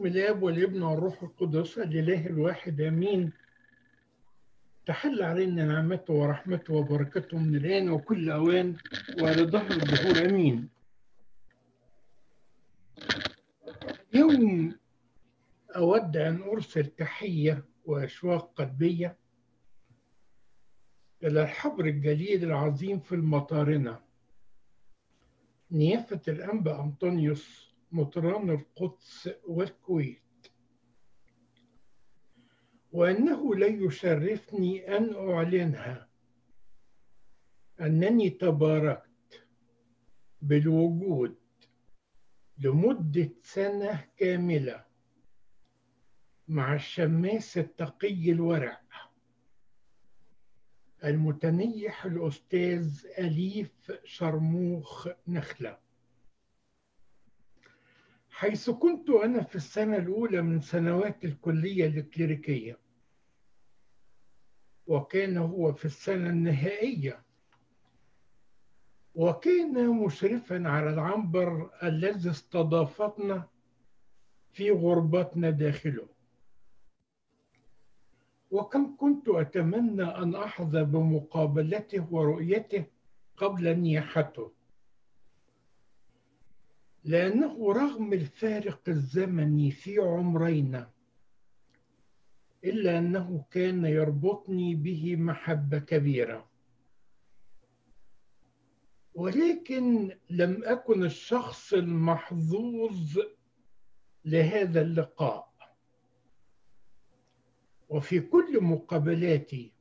باسم الاب والابن والروح القدس الإله الواحد آمين. تحل علينا نعمته ورحمته وبركته من الآن وكل أوان وعلى ظهر الدهور آمين. اليوم أود أن أرسل تحية وأشواق قلبية إلى الحبر الجليل العظيم في المطارنه نيافة الأنبا أنطونيوس. مطران القدس والكويت. وأنه لا يشرفني أن أعلنها. أنني تباركت بالوجود لمدة سنة كاملة مع الشماس التقي الورع. المتنيح الأستاذ أليف شرموخ نخلة. حيث كنت أنا في السنة الأولى من سنوات الكلية الكليريكية وكان هو في السنة النهائية. وكان مشرفا على العنبر الذي استضافتنا في غربتنا داخله. وكم كنت أتمنى أن أحظى بمقابلته ورؤيته قبل نياحته. لأنه رغم الفارق الزمني في عمرينا إلا أنه كان يربطني به محبة كبيرة. ولكن لم أكن الشخص المحظوظ لهذا اللقاء. وفي كل مقابلاتي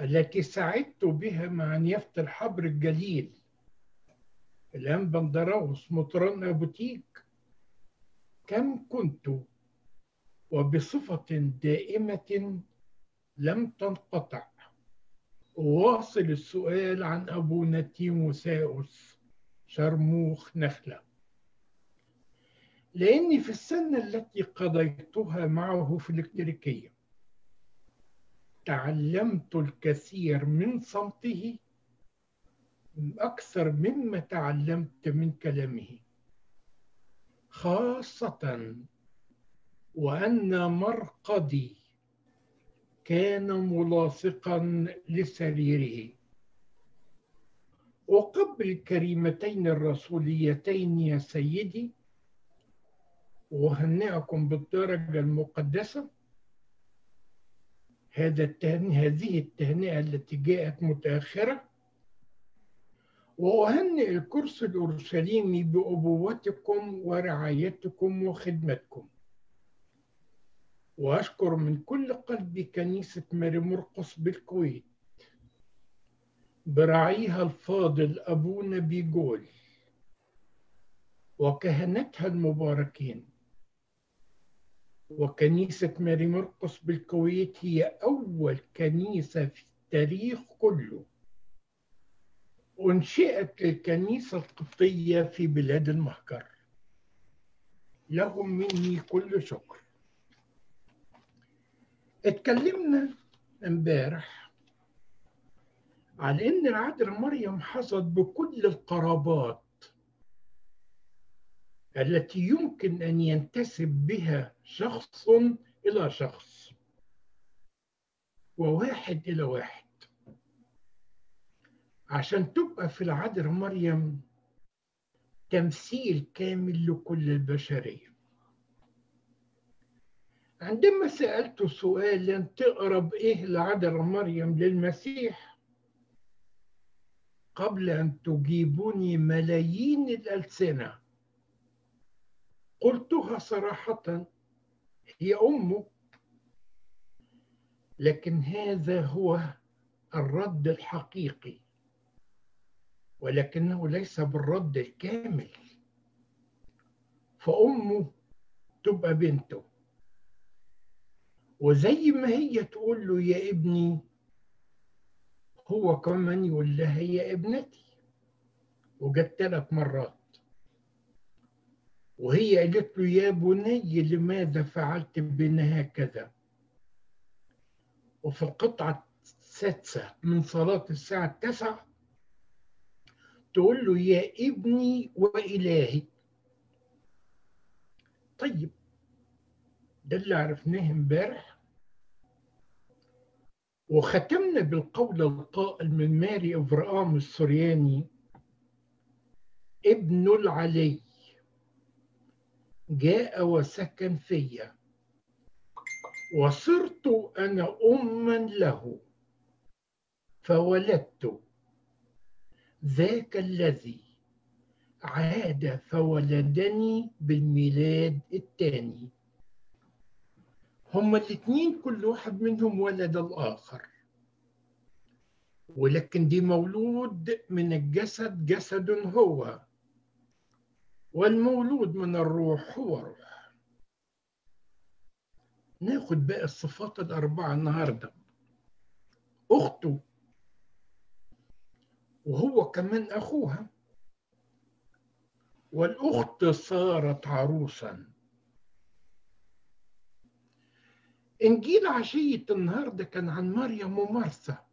التي سعدت بها مع نيافة الحبر الجليل الآن بندراوس مطران أبوتيك كم كنت وبصفة دائمة لم تنقطع. واصل السؤال عن أبونا تيموساوس شرموخ نخلة. لأني في السنة التي قضيتها معه في الإكليريكية. تعلمت الكثير من صمته أكثر مما تعلمت من كلامه خاصة وأن مرقدي كان ملاصقا لسريره. وقبل الكريمتين الرسوليتين يا سيدي وهنئكم بالدرجة المقدسة هذا التهن... هذه التهنئة التي جاءت متأخرة وأهنئ الكرسي الأورشليمي بأبوتكم ورعايتكم وخدمتكم. وأشكر من كل قلبي كنيسة ماري مرقس بالكويت. براعيها الفاضل أبونا بيجول وكهنتها المباركين. وكنيسة ماري مرقس بالكويت هي أول كنيسة في التاريخ كله. أنشئت الكنيسة القبطية في بلاد المهجر. لهم مني كل شكر. اتكلمنا امبارح عن إن العذراء مريم حظت بكل القرابات التي يمكن أن ينتسب بها شخص إلى شخص وواحد إلى واحد. عشان تبقى في العذراء مريم تمثيل كامل لكل البشرية. عندما سألت سؤالا تقرب إيه العذراء مريم للمسيح؟ قبل أن تجيبني ملايين الألسنة. قلتها صراحة هي أمه لكن هذا هو الرد الحقيقي. ولكنه ليس بالرد الكامل. فأمه تبقى بنته. وزي ما هي تقول له يا ابني هو كمان يقول لها يا ابنتي وجت ثلاث مرات. وهي قالت له يا بني لماذا فعلت بنا هكذا وفي القطعة السادسة من صلاة الساعة التاسعة تقول له يا ابني وإلهي. طيب ده اللي عرفناه امبارح. وختمنا بالقول القائل من ماري افرام السورياني ابن العلي جاء وسكن فيا. وصرت أنا اما له فولدت ذاك الذي عاد فولدني بالميلاد الثاني. هما الاثنين كل واحد منهم ولد الآخر. ولكن دي مولود من الجسد جسد هو. والمولود من الروح هو روح. ناخد بقى الصفات الأربعة النهاردة. أخته وهو كمان أخوها. والأخت صارت عروسا. إنجيل عشية النهاردة كان عن مريم ومرثا.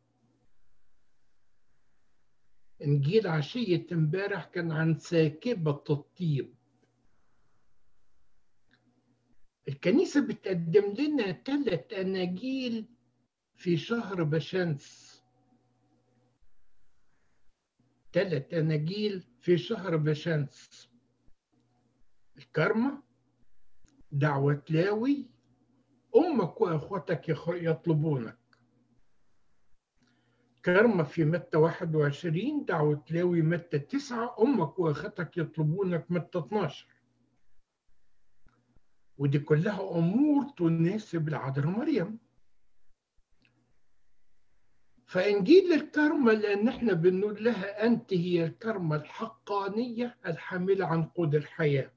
إنجيل عشية امبارح كان عن ساكبة الطيب. الكنيسة بتقدم لنا ثلاث أناجيل في شهر بشمس ثلاث أناجيل في شهر بشمس. الكرمة دعوة لاوي أمك وأخوتك يطلبونك. كرمة في متى 21 دعوة لاوي متى 9 أمك وأخوتك يطلبونك متى 12 ودي كلها أمور تناسب العذراء مريم. فإنجيل الكرمة لأن إحنا بنقول لها أنت هي الكرمة الحقانية الحاملة عن قود الحياة.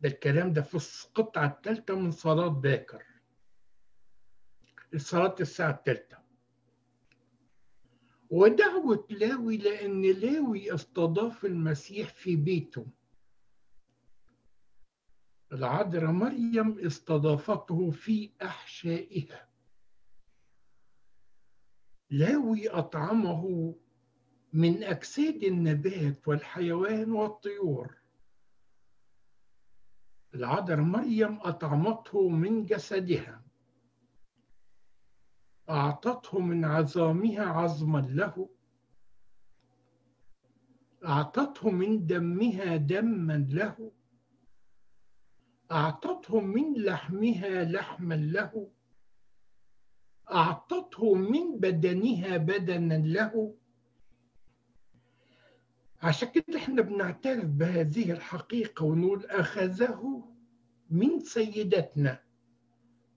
ده الكلام ده في القطعة الثالثة من صلاة باكر. الصلاة الساعة الثالثة ودعوة لاوي لأن لاوي استضاف المسيح في بيته. العذراء مريم استضافته في أحشائها. لاوي أطعمه من أجساد النبات والحيوان والطيور. العذراء مريم أطعمته من جسدها. أعطته من عظامها عظما له. أعطته من دمها دما له. أعطته من لحمها لحما له. أعطته من بدنها بدنا له. عشان كده إحنا بنعترف بهذه الحقيقة ونقول أخذه من سيدتنا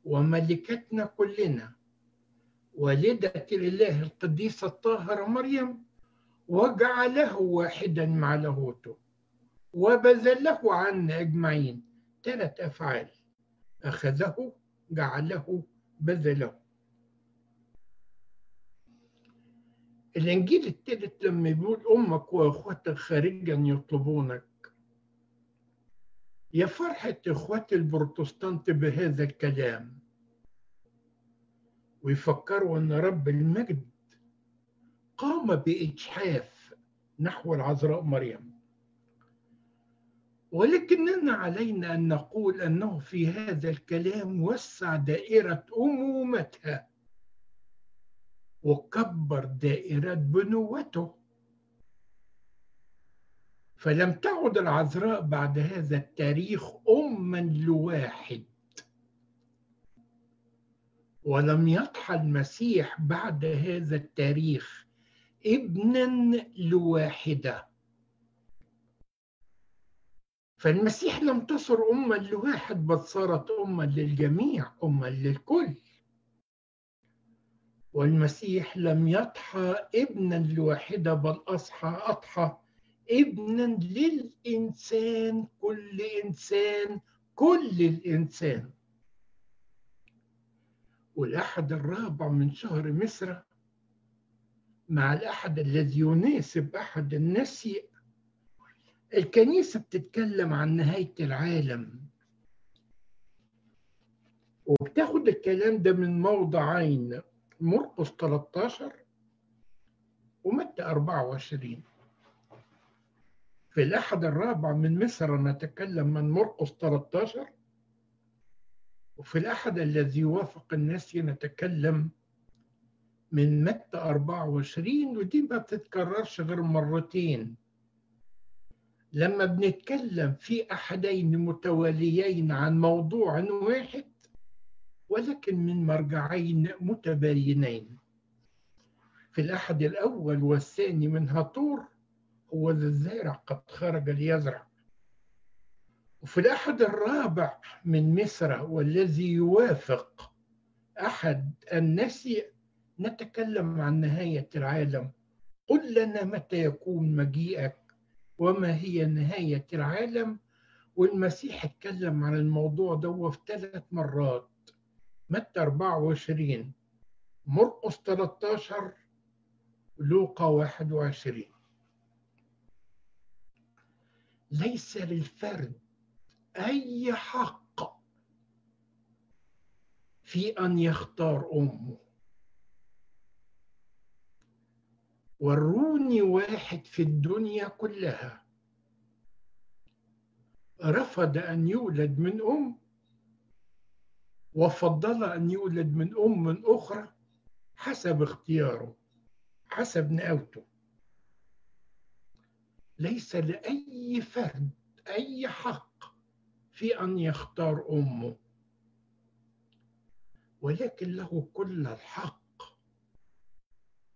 وملكتنا كلنا. والدة الإله القديسة الطاهرة مريم وجعله واحدا مع لاهوته وبذله عنا أجمعين ثلاث أفعال. أخذه جعله بذله. الإنجيل الثالث لما بيقول أمك وأخوتك خارجا يطلبونك. يا فرحة إخواتي البروتستانت بهذا الكلام. ويفكروا أن رب المجد قام بإجحاف نحو العذراء مريم. ولكننا علينا أن نقول أنه في هذا الكلام وسع دائرة أمومتها. وكبر دائرة بنوته. فلم تعد العذراء بعد هذا التاريخ أما لواحد. ولم يضحى المسيح بعد هذا التاريخ ابنا لواحدة. فالمسيح لم تصر أما لواحد بل صارت أما للجميع أما للكل. والمسيح لم يضحى ابنا لواحدة بل أصحى أضحى ابنا للإنسان كل إنسان كل الإنسان. والأحد الرابع من شهر مصر مع الأحد الذي يناسب أحد النسي الكنيسة بتتكلم عن نهاية العالم. وبتاخد الكلام ده من موضعين مرقس 13 ومتى 24 في الأحد الرابع من مصر نتكلم من مرقس 13 وفي الأحد الذي يوافق الناس نتكلم من متى 24 ودي ما بتتكررش غير مرتين. لما بنتكلم في أحدين متواليين عن موضوع واحد ولكن من مرجعين متباينين. في الأحد الأول والثاني من هطور هو الزارع قد خرج ليزرع وفي الأحد الرابع من مصر والذي يوافق أحد الناس نتكلم عن نهاية العالم. قل لنا متى يكون مجيئك وما هي نهاية العالم؟ والمسيح اتكلم عن الموضوع ده في ثلاث مرات. متى 24 مرقس 13 لوقا 21 ليس للفرد أي حق في أن يختار أمه. وروني واحد في الدنيا كلها. رفض أن يولد من أم. وفضل أن يولد من أم أخرى حسب اختياره حسب نقاوته ليس لأي فرد أي حق في أن يختار أمه. ولكن له كل الحق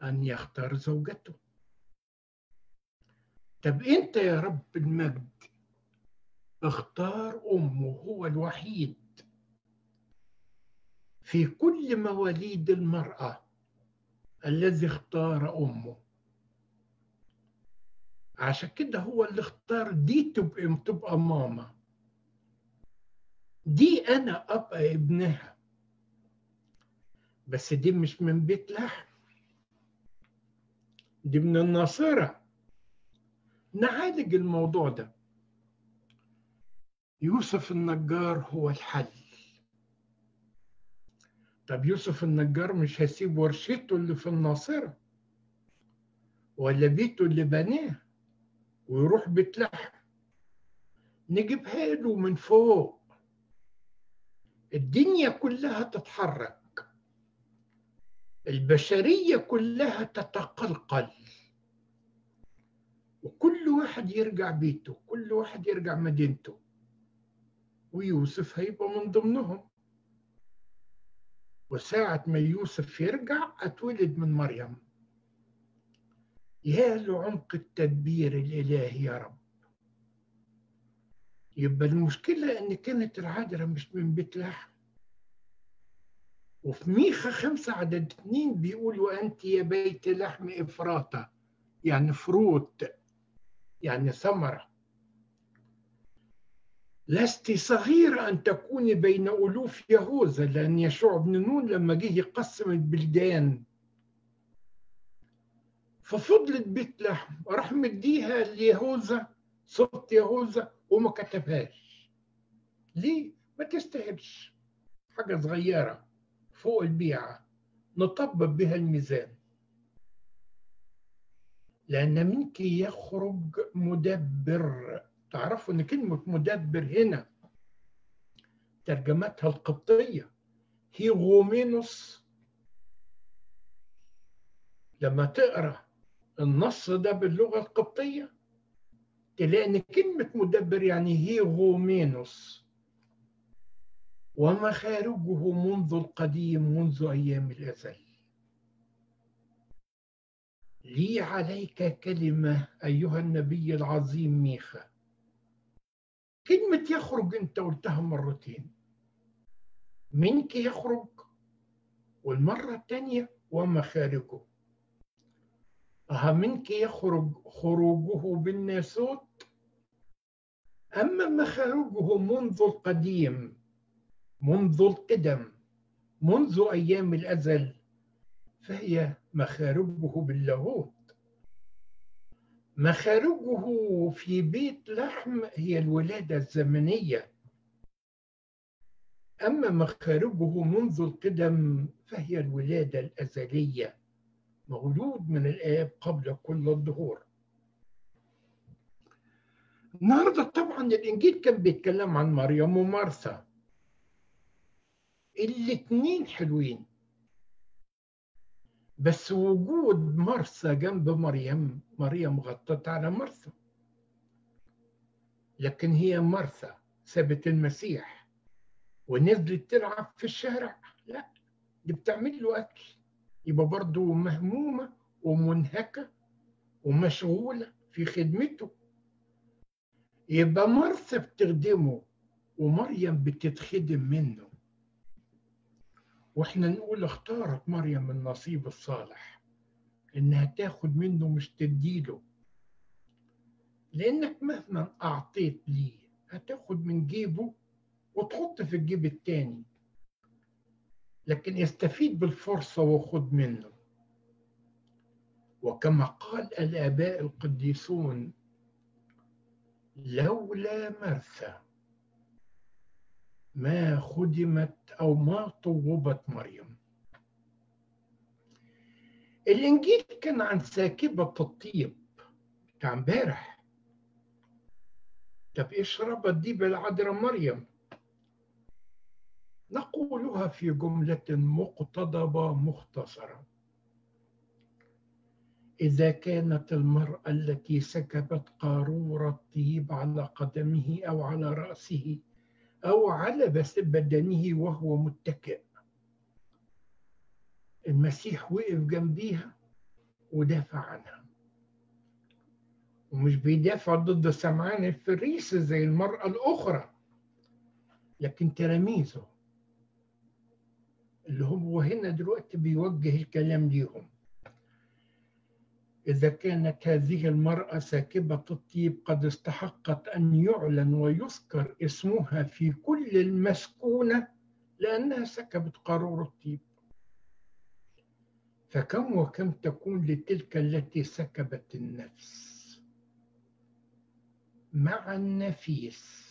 أن يختار زوجته. طب أنت يا رب المجد اختار أمه هو الوحيد. في كل مواليد المرأة الذي اختار أمه. عشان كده هو اللي اختار دي تبقى تبقى ماما. دي أنا أبقى ابنها. بس دي مش من بيت لحم. دي من الناصرة. نعالج الموضوع ده. يوسف النجار هو الحل. طب يوسف النجار مش هيسيب ورشته اللي في الناصرة؟ ولا بيته اللي بناه ويروح بيت لحم نجيبها له من فوق. الدنيا كلها تتحرك. البشرية كلها تتقلقل. وكل واحد يرجع بيته كل واحد يرجع مدينته. ويوسف هيبقى من ضمنهم. وساعة ما يوسف يرجع أتولد من مريم. يا لعمق التدبير الإلهي يا رب. يبقى المشكلة إن كانت العذراء مش من بيت لحم. وفي ميخا خمسة عدد اثنين بيقول وأنت يا بيت لحم إفراطة يعني فروت يعني ثمرة. لست صغيرة أن تكوني بين ألوف يهوذا لأن يشوع بن نون لما جه يقسم البلدان. ففضلت بيت لحم راح مديها ليهوذا صوت يهوذا وما كتبهاش. ليه؟ ما تستاهلش. حاجة صغيرة فوق البيعة. نطبق بها الميزان. لأن منك يخرج مدبر. تعرفوا أن كلمة مدبر هنا ترجمتها القبطية. هيغومينوس لما تقرأ النص ده باللغة القبطية تلاقي أن كلمة مدبر يعني هيغومينوس ومخارجه منذ القديم منذ أيام الأزل. لي عليك كلمة أيها النبي العظيم ميخا. كلمة يخرج أنت قلتها مرتين. منك يخرج والمرة الثانية ومخارجه منك يخرج خروجه بالناسوت؟ أما مخارجه منذ القديم منذ القدم منذ أيام الأزل فهي مخارجه باللاهوت. مخارجه في بيت لحم هي الولادة الزمنية. أما مخارجه منذ القدم فهي الولادة الأزلية مولود من الآب قبل كل الظهور. النهارده طبعا الإنجيل كان بيتكلم عن مريم ومرثا الاتنين حلوين. بس وجود مرثا جنب مريم مريم غطت على مرثا لكن هي مرثا سابت المسيح. ونزلت تلعب في الشارع. لا دي بتعمل له أكل. يبقى برضه مهمومة ومنهكة ومشغولة في خدمته. يبقى مرثا بتخدمه ومريم بتتخدم منه. وإحنا نقول اختارت مريم النصيب الصالح انها تاخد منه مش تديله لانك مهما اعطيت ليه هتاخد من جيبه وتحط في الجيب التاني. لكن يستفيد بالفرصة وخد منه. وكما قال الآباء القديسون لولا مرثا ما خدمت أو ما طوبت مريم. الإنجيل كان عن ساكبة الطيب. بتاع امبارح. طب إيش ربط دي بالعذراء مريم. نقولها في جملة مقتضبة مختصرة. إذا كانت المرأة التي سكبت قارورة الطيب على قدمه أو على رأسه أو على بس بدنه وهو متكئ. المسيح وقف جنبيها ودافع عنها. ومش بيدافع ضد سمعان الفريسة زي المرأة الأخرى لكن تلاميذه اللي هو هنا دلوقتي بيوجه الكلام ليهم. إذا كانت هذه المرأة ساكبة الطيب قد استحقت أن يعلن ويذكر اسمها في كل المسكونة لأنها سكبت قارور الطيب. فكم وكم تكون لتلك التي سكبت النفس؟ مع النفيس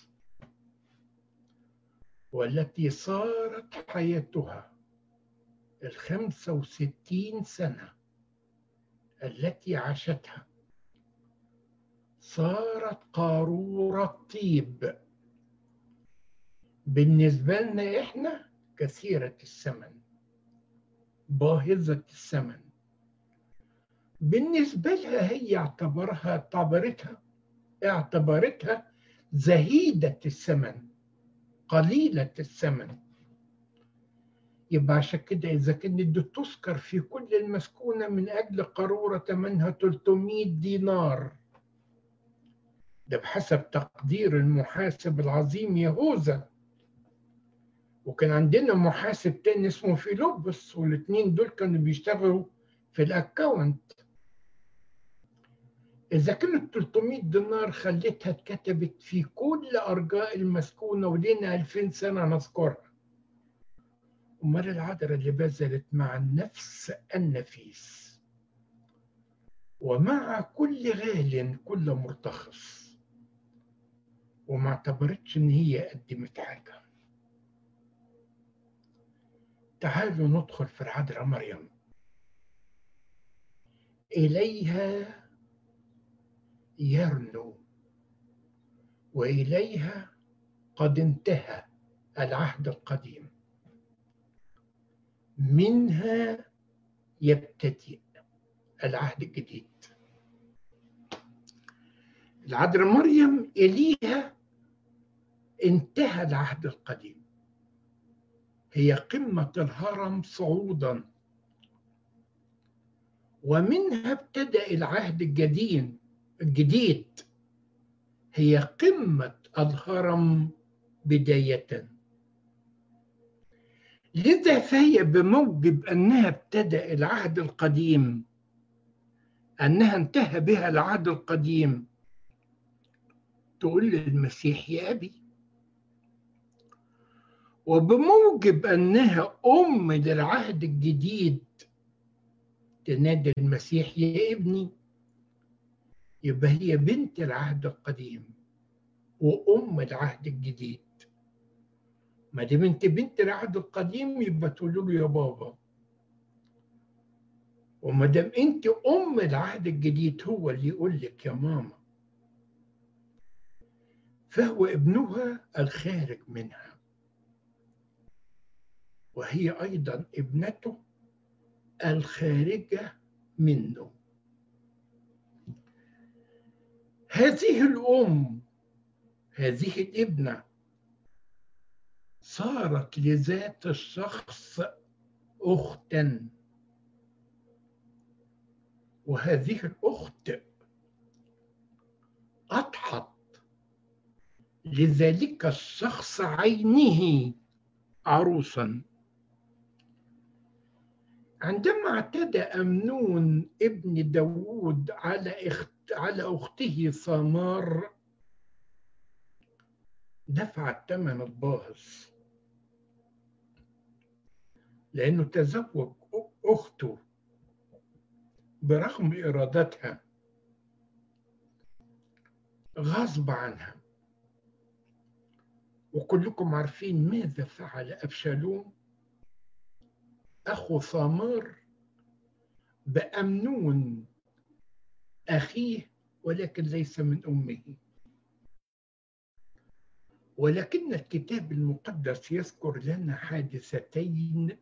والتي صارت حياتها الخمسة وستين سنة. التي عاشتها. صارت قارورة طيب بالنسبة لنا إحنا كثيرة الثمن باهظة الثمن بالنسبة لها هي اعتبرها اعتبرتها اعتبرتها زهيدة الثمن قليلة الثمن يبقى عشان كده إذا كانت تذكر في كل المسكونة من أجل قارورة ثمنها 300 دينار. ده بحسب تقدير المحاسب العظيم يهوذا. وكان عندنا محاسب تاني اسمه فيلوبس والاثنين دول كانوا بيشتغلوا في ال account إذا كانت 300 دينار خلتها اتكتبت في كل أرجاء المسكونة ولينا 2000 سنة نذكرها. أمال العذراء اللي بذلت مع النفس النفيس. ومع كل غال كل مرتخص. وما اعتبرتش إن هي قدمت حاجة. تعالوا ندخل في العذراء مريم. إليها يرنو وإليها قد انتهى العهد القديم. منها يبتدئ العهد الجديد. العذراء مريم إليها انتهى العهد القديم. هي قمة الهرم صعودا. ومنها ابتدأ العهد الجديد الجديد. هي قمة الهرم بداية. لذا فهي بموجب أنها ابتدأ العهد القديم. أنها انتهى بها العهد القديم. تقول للمسيح يا أبي. وبموجب أنها أم للعهد الجديد تنادي المسيح يا ابني. يبقى هي بنت العهد القديم وأم العهد الجديد. ما دام انت بنت العهد القديم يبقى تقول له يا بابا. وما دام انت ام العهد الجديد هو اللي يقول لك يا ماما. فهو ابنها الخارج منها. وهي أيضا ابنته الخارجة منه. هذه الأم هذه الابنة صارت لذات الشخص أختا. وهذه الأخت أضحت. لذلك الشخص عينه عروسا. عندما اعتدى أمنون ابن داود على اخت على أخته ثمار دفع الثمن الباهظ لأنه تزوج أخته برغم إرادتها. غصب عنها. وكلكم عارفين ماذا فعل أبشالوم؟ أخو ثامار بأمنون أخيه ولكن ليس من أمه. ولكن الكتاب المقدس يذكر لنا حادثتين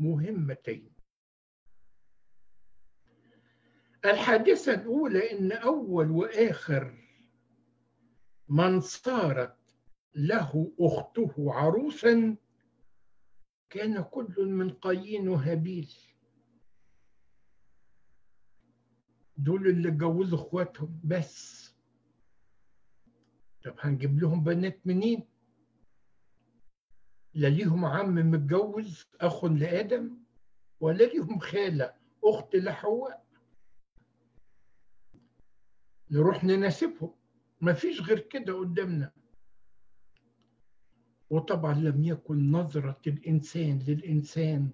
مهمتين. الحادثة الأولى إن أول وآخر من صارت له أخته عروسا كان كل من قايين وهابيل. دول اللي اتجوزوا إخواتهم بس. طب هنجيب لهم بنات منين؟ لا ليهم عم متجوز أخ لآدم ولا ليهم خالة أخت لحواء. نروح نناسبهم. مفيش غير كده قدامنا. وطبعا لم يكن نظرة الإنسان للإنسان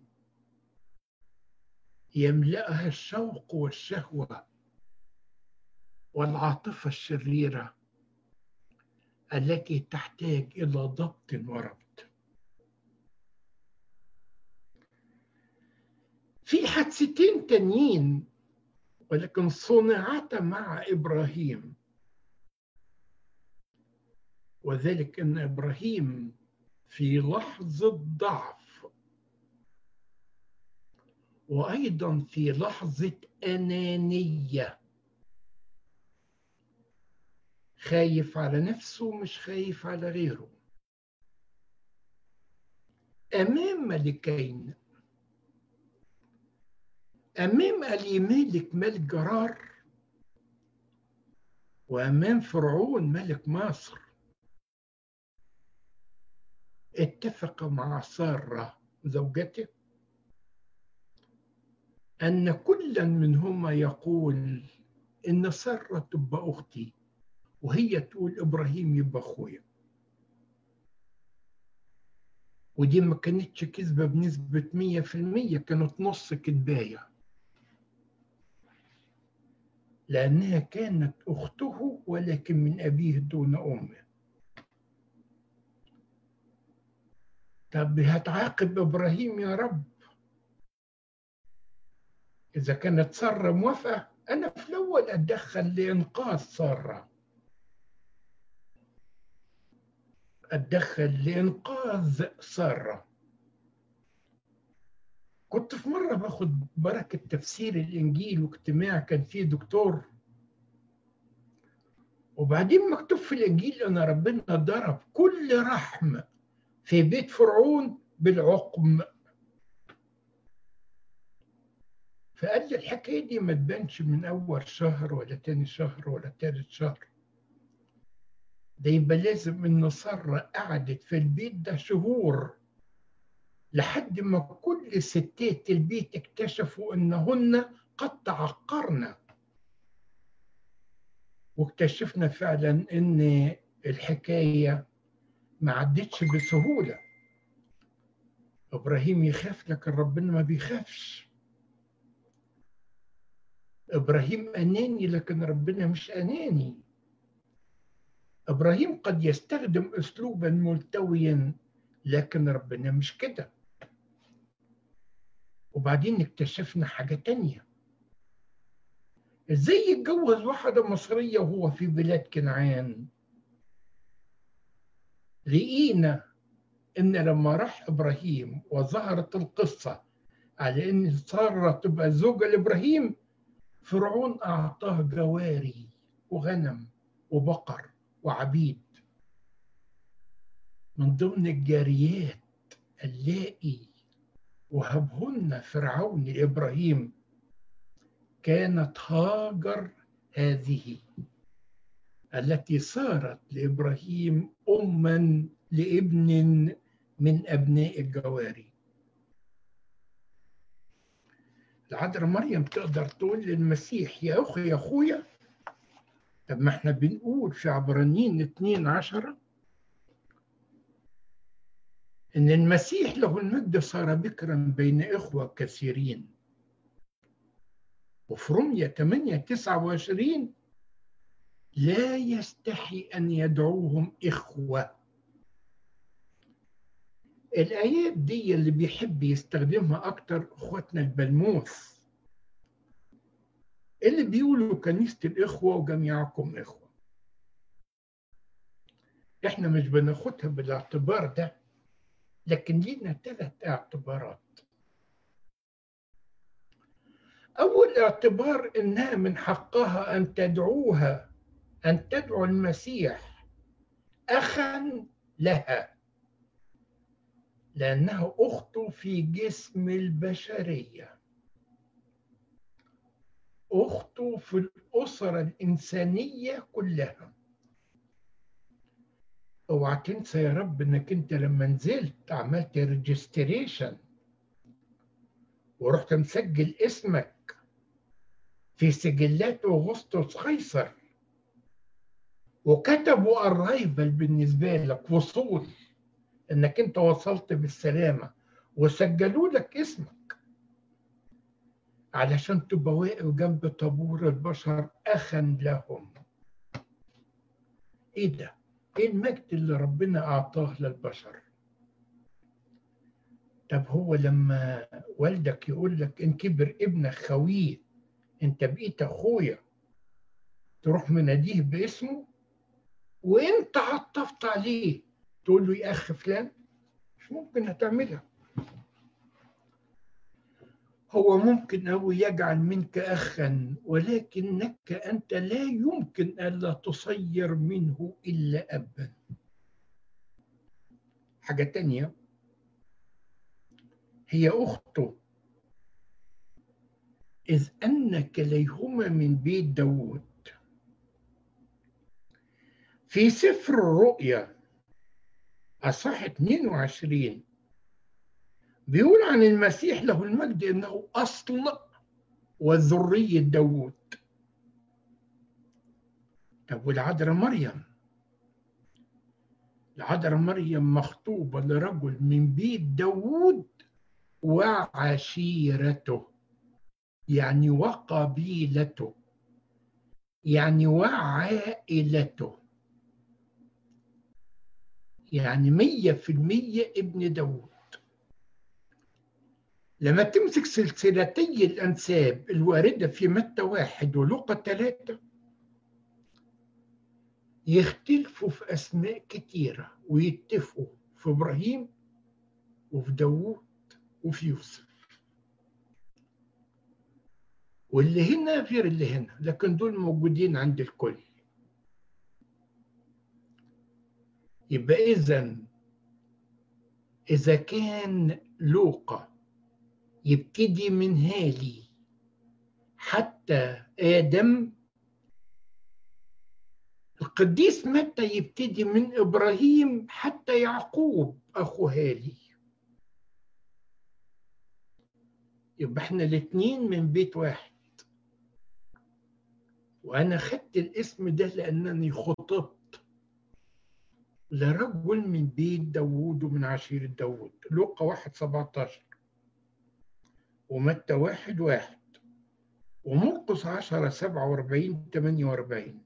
يملأها الشوق والشهوة والعاطفة الشريرة التي تحتاج إلى ضبط وربط. في حادثتين تانيين ولكن صنعتا مع إبراهيم. وذلك أن إبراهيم في لحظة ضعف. وأيضا في لحظة أنانية. خايف على نفسه مش خايف على غيره. أمام ملكين أمام ملك ملك جرار وأمام فرعون ملك مصر. اتفق مع سارة زوجته أن كلا منهما يقول إن سارة تبقى أختي وهي تقول إبراهيم يبقى أخويا. ودي ما كانتش كذبة بنسبة مية في المية كانت نص كدباية لأنها كانت أخته ولكن من أبيه دون أمه طب هتعاقب إبراهيم يا رب؟ إذا كانت سارة موافقة أنا في الأول أتدخل لإنقاذ سارة. أتدخل لإنقاذ سارة. كنت في مرة باخد بركة تفسير الإنجيل واجتماع كان فيه دكتور. وبعدين مكتوب في الإنجيل أن ربنا ضرب كل رحم في بيت فرعون بالعقم. فقال لي الحكاية دي ما تبانش من أول شهر ولا تاني شهر ولا تالت شهر. ده يبقى لازم سارة قعدت في البيت ده شهور. لحد ما كل ستات البيت اكتشفوا إنهن قد تعقرن. واكتشفنا فعلا إن الحكاية ما عدتش بسهولة. إبراهيم يخاف لكن ربنا ما بيخافش. إبراهيم أناني لكن ربنا مش أناني. إبراهيم قد يستخدم أسلوبا ملتويا لكن ربنا مش كده. وبعدين اكتشفنا حاجة تانية. إزاي يتجوز واحدة مصرية وهو في بلاد كنعان؟ لقينا إن لما راح إبراهيم وظهرت القصة على إن ساره تبقى زوجة لإبراهيم فرعون أعطاه جواري وغنم وبقر وعبيد. من ضمن الجاريات اللائي وهبهن فرعون لابراهيم كانت هاجر هذه التي صارت لإبراهيم اما لابن من أبناء الجواري. العذراء مريم تقدر تقول للمسيح يا أخي يا أخويا طب ما إحنا بنقول في عبرانيين 2 إن المسيح له المجد صار بكرا بين إخوة كثيرين. وفي رمية 8 29 لا يستحي أن يدعوهم إخوة. الآيات دي اللي بيحب يستخدمها أكتر إخواتنا البلموس اللي بيقولوا كنيسة الإخوة وجميعكم إخوة. إحنا مش بناخدها بالاعتبار ده. لكن لينا ثلاث اعتبارات. أول اعتبار إنها من حقها أن تدعوها أن تدعو المسيح أخا لها لأنها أخت في جسم البشرية. أخت في الأسرة الإنسانية كلها. اوعى تنسى يا رب إنك أنت لما نزلت عملت ريجستريشن ورحت مسجل اسمك في سجلات أغسطس قيصر وكتبوا ارايفل بالنسبة لك وصول إنك أنت وصلت بالسلامة وسجلوا لك اسمك علشان تبقى واقف جنب طابور البشر اخا لهم. إيه ده؟ إيه المجد اللي ربنا أعطاه للبشر؟ طب هو لما والدك يقول لك إن كبر ابنك خويه أنت بقيت أخويا تروح مناديه باسمه وأنت عطفت عليه تقول له يا اخ فلان مش ممكن هتعملها. هو ممكن أو يجعل منك أخا ولكنك أنت لا يمكن ألا تصير منه إلا أبا. حاجة تانية هي أخته. إذ أن كليهما من بيت داود. في سفر الرؤيا أصح 22 بيقول عن المسيح له المجد إنه أصل وذرية داوود. طب والعذراء مريم؟ العذراء مريم مخطوبة لرجل من بيت داوود وعشيرته يعني وقبيلته يعني وعائلته. يعني مية في المية ابن داوود. لما تمسك سلسلتي الأنساب الواردة في متى واحد ولوقا ثلاثة يختلفوا في أسماء كتيرة ويتفقوا في إبراهيم وفي داوود وفي يوسف. واللي هنا غير اللي هنا لكن دول موجودين عند الكل. يبقى إذا إذا كان لوقا يبتدي من هالي. حتى آدم القديس متى يبتدي من إبراهيم حتى يعقوب أخو هالي؟ يبقى إحنا الاتنين من بيت واحد. وأنا خدت الاسم ده لأنني خطبت لرجل من بيت داوود ومن عشيرة داوود لوقا واحد سبعتاشر. ومتى واحد واحد. ومرقس عشرة سبعة وأربعين تمانية وأربعين.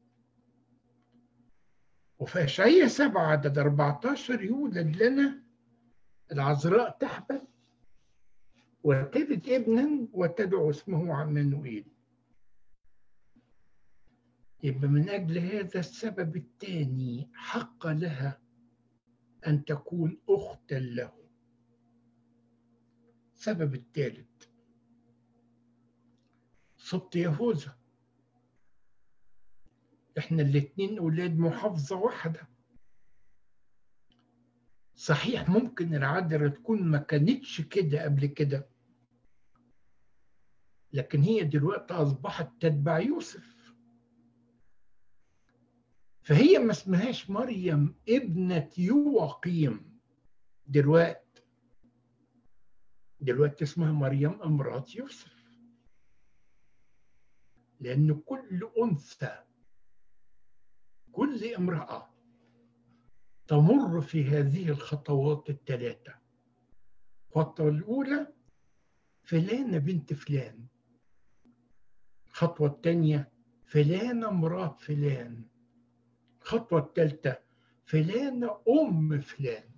وفي أشعية سبعة عدد 14 يولد لنا العذراء تحبل وتلد ابنا وتدعو اسمه عمانوئيل يبقى من أجل هذا السبب الثاني حق لها أن تكون أختا له. السبب الثالث. صبت يهوذا. إحنا الاتنين أولاد محافظة واحدة. صحيح ممكن العذراء تكون ما كانتش كده قبل كده. لكن هي دلوقتي أصبحت تتبع يوسف. فهي ما اسمهاش مريم ابنة يواقيم. دلوقتي دلوقتي اسمها مريم امرأة يوسف. لأن كل أنثى كل امرأة تمر في هذه الخطوات الثلاثة. الخطوة الأولى فلانة بنت فلان. الخطوة الثانية فلانة مرات فلان. الخطوة الثالثة فلانة أم فلان.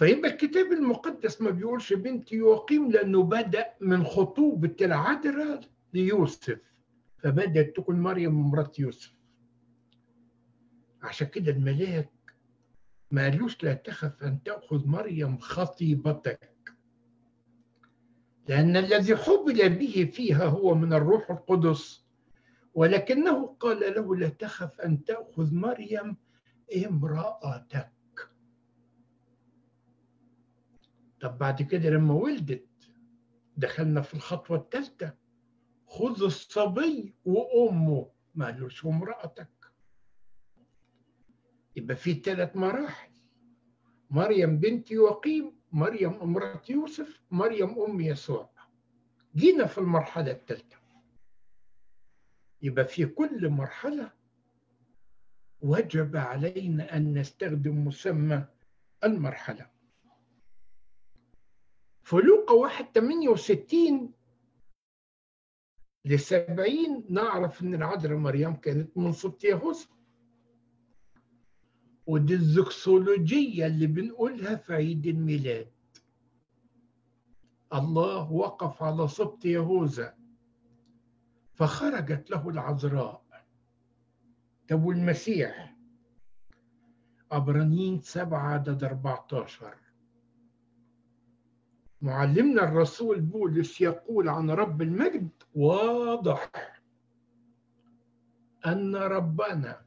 فيبقى الكتاب المقدس ما بيقولش بنت يقيم لأنه بدأ من خطوبة العذراء ليوسف فبدأت تكون مريم مرات يوسف. عشان كده الملاك ما قالوش لا تخف أن تأخذ مريم خطيبتك. لأن الذي حبل به فيها هو من الروح القدس. ولكنه قال له لا تخف أن تأخذ مريم امرأتك. طب بعد كده لما ولدت دخلنا في الخطوة الثالثة خذ الصبي وأمه ما قالوش امرأتك يبقى في ثلاث مراحل. مريم بنت يوقيم مريم امرأة يوسف مريم أم يسوع. جينا في المرحلة الثالثة يبقى في كل مرحلة وجب علينا أن نستخدم مسمى المرحلة. في لوقا واحد 68 لسبعين نعرف أن العذراء مريم كانت من سبط يهوذا. ودي الزكسولوجية اللي بنقولها في عيد الميلاد. الله وقف على سبط يهوذا فخرجت له العذراء. طب والمسيح؟ عبرانيين سبعة عدد 14 معلمنا الرسول بولس يقول عن رب المجد واضح أن ربنا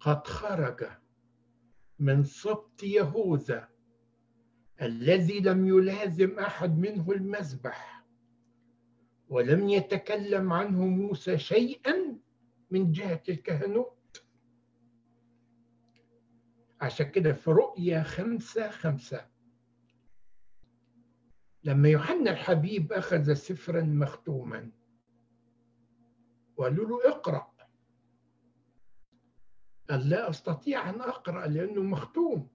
قد خرج من سبط يهوذا الذي لم يلازم أحد منه المذبح ولم يتكلم عنه موسى شيئا من جهة الكهنوت. عشان كده في رؤيا خمسة خمسة لما يوحنا الحبيب أخذ سفرا مختوما. وقالوا له اقرأ. قال لا أستطيع أن أقرأ لأنه مختوم.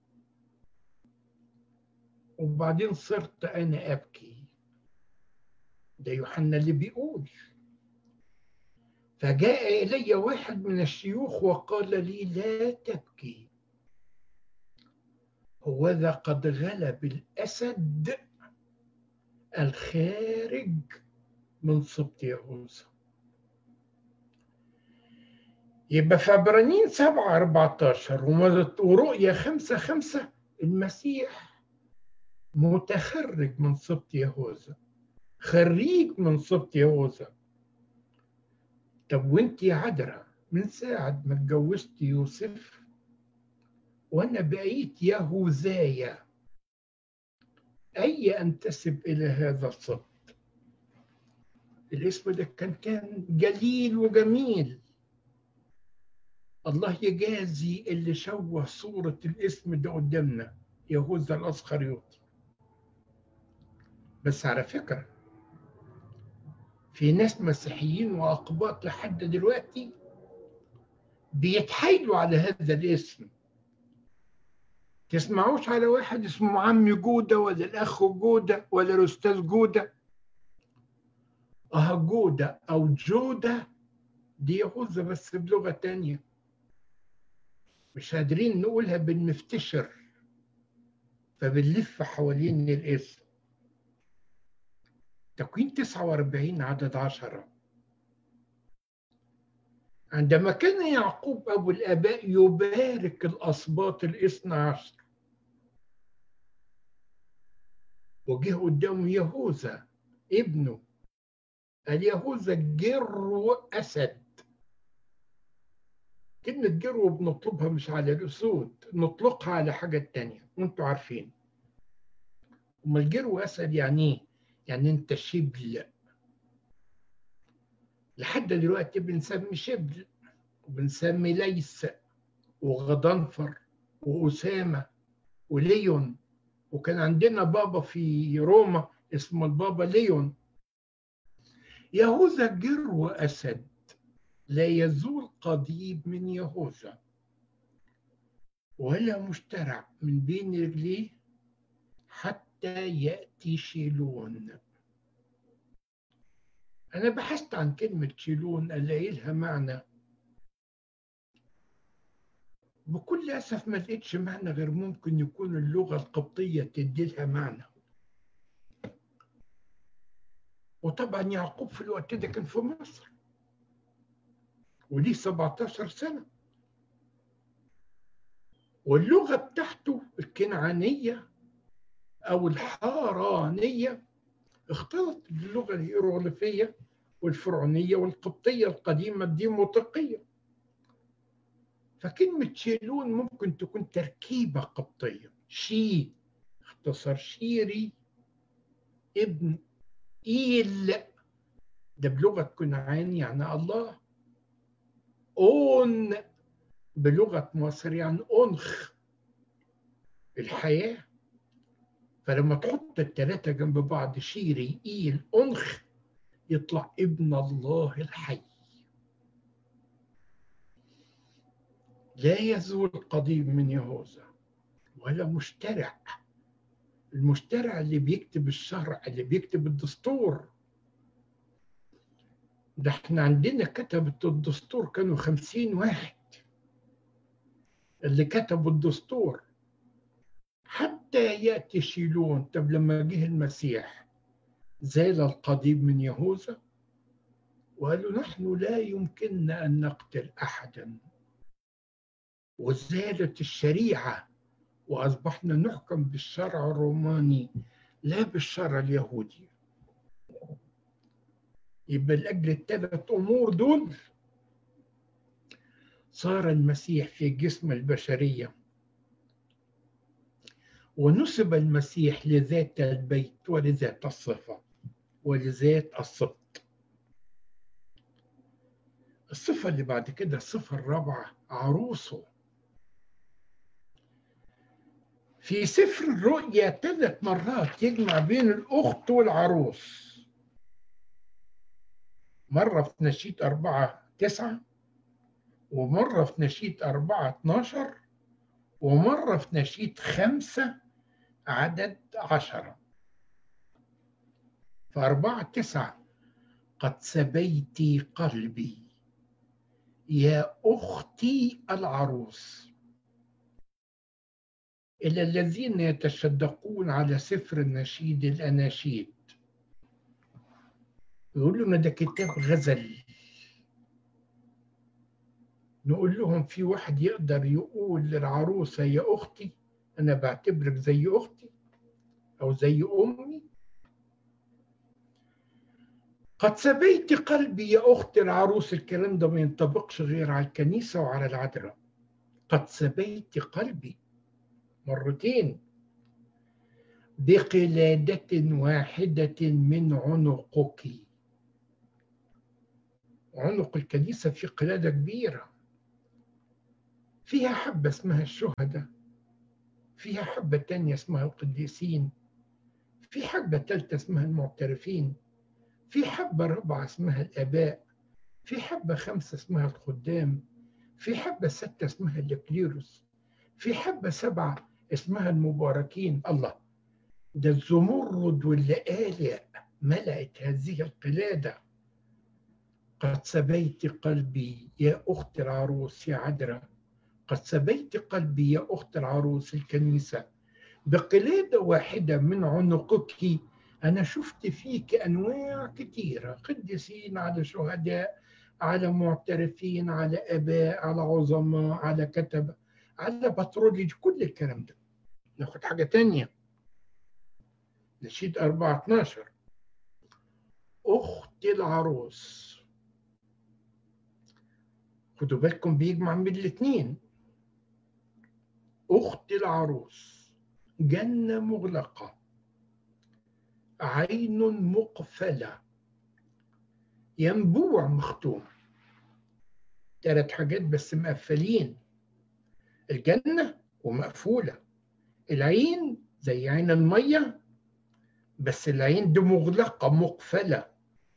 وبعدين صرت أنا أبكي. ده يوحنا اللي بيقول. فجاء إلي واحد من الشيوخ وقال لي لا تبكي. هوذا قد غلب الأسد الخارج من سبط يهوذا يبقى في عبرانيين 7 14 ورؤيا 5 5 المسيح متخرج من سبط يهوذا. خريج من سبط يهوذا. طب وانت يا عذراء من ساعة ما اتجوزت يوسف وأنا بقيت يهوذايا. أي أنتسب إلى هذا السبط الاسم ده كان كان جليل وجميل. الله يجازي اللي شوه صورة الاسم ده قدامنا يهوذا الأسخريوطي بس على فكرة في ناس مسيحيين وأقباط لحد دلوقتي بيتحايلوا على هذا الاسم. تسمعوش على واحد اسمه عم جودة ولا الأخ جودة ولا الأستاذ جودة؟ أه جودة أو جودة. دي يهوذا بس بلغة تانية. مش قادرين نقولها بالمفتشر فبنلف حوالين الاسم. تكوين 49 عدد عشرة. عندما كان يعقوب أبو الآباء يبارك الأسباط الإثنى عشر وجه قدامه يهوذا ابنه. قال يهوذا جرو أسد كلمة جرو بنطلقها مش على الأسود نطلقها على حاجة تانية وانتوا عارفين. أما الجرو أسد يعني إيه؟ يعني أنت شبل. لحد دلوقتي بنسمي شبل وبنسمي ليث وغضنفر وأسامة وليون. وكان عندنا بابا في روما اسمه البابا ليون. يهوذا جرو أسد لا يزول قضيب من يهوذا. ولا مشترع من بين رجليه حتى يأتي شيلون. أنا بحثت عن كلمة شيلون ألاقي لها معنى؟ بكل أسف ما لقيتش معنى غير ممكن يكون اللغة القبطية تدي لها معنى. وطبعا يعقوب في الوقت ده كان في مصر. وليه 17 سنة. واللغة بتاعته الكنعانية أو الحارانية اختلطت باللغة الهيروغليفية والفرعونية والقبطية القديمة الديموطيقية فكلمة شيلون ممكن تكون تركيبة قبطية. شي اختصر شيري ابن إيل. ده بلغة كنعان يعني الله. أون بلغة مصر يعني أنخ الحياة. فلما تحط التلاتة جنب بعض شيري إيل أنخ يطلع ابن الله الحي. لا يزول قضيب من يهوذا ولا مشترع. المشترع اللي بيكتب الشرع اللي بيكتب الدستور. ده إحنا عندنا كتبة الدستور كانوا خمسين واحد اللي كتبوا الدستور. حتى يأتي شيلون طب لما جه المسيح زال القضيب من يهوذا وقالوا نحن لا يمكننا أن نقتل أحدا. وزالت الشريعة وأصبحنا نحكم بالشرع الروماني لا بالشرع اليهودي. يبقى لأجل الثلاث أمور دول صار المسيح في جسم البشرية. ونسب المسيح لذات البيت ولذات الصفة ولذات الصدق الصفة اللي بعد كده الصفة الرابعة عروسه. في سفر الرؤيا ثلاث مرات يجمع بين الأخت والعروس. مرة في نشيد أربعة تسعة ومرة في نشيد أربعة اتناشر ومرة في نشيد خمسة عدد عشرة. فأربعة تسعة قد سبيت قلبي يا أختي العروس. إلى الذين يتشدقون على سفر النشيد الأناشيد. يقولوا لنا ده كتاب غزل. نقول لهم في واحد يقدر يقول للعروسة يا أختي أنا بعتبرك زي أختي أو زي أمي. قد سبيت قلبي يا أختي العروس الكلام ده ما ينطبقش غير على الكنيسة وعلى العذراء. قد سبيت قلبي مرتين. بقلادة واحدة من عنقك. عنق الكنيسة في قلادة كبيرة. فيها حبة اسمها الشهداء. فيها حبة تانية اسمها القديسين. في حبة تالتة اسمها المعترفين. في حبة رابعة اسمها الآباء. في حبة خمسة اسمها الخدام. في حبة ستة اسمها الكليروس. في حبة سبعة اسمها المباركين. الله. ده الزمرد واللآلئ ملأت هذه القلادة. قد سبيت قلبي يا أخت العروس يا عذراء قد سبيت قلبي يا أخت العروس الكنيسة. بقلادة واحدة من عنقك أنا شفت فيك أنواع كثيرة. قديسين على شهداء على معترفين على آباء على عظماء على كتبه على بتروليج كل الكلام ده. ناخد حاجة تانية. نشيد 4 12 اخت العروس. خدوا بالكم بيجمع بين الاثنين اخت العروس. جنة مغلقة. عين مقفلة. ينبوع مختوم. ثلاث حاجات بس مقفلين. الجنة ومقفولة. العين زي عين المية بس العين دي مغلقة مقفلة.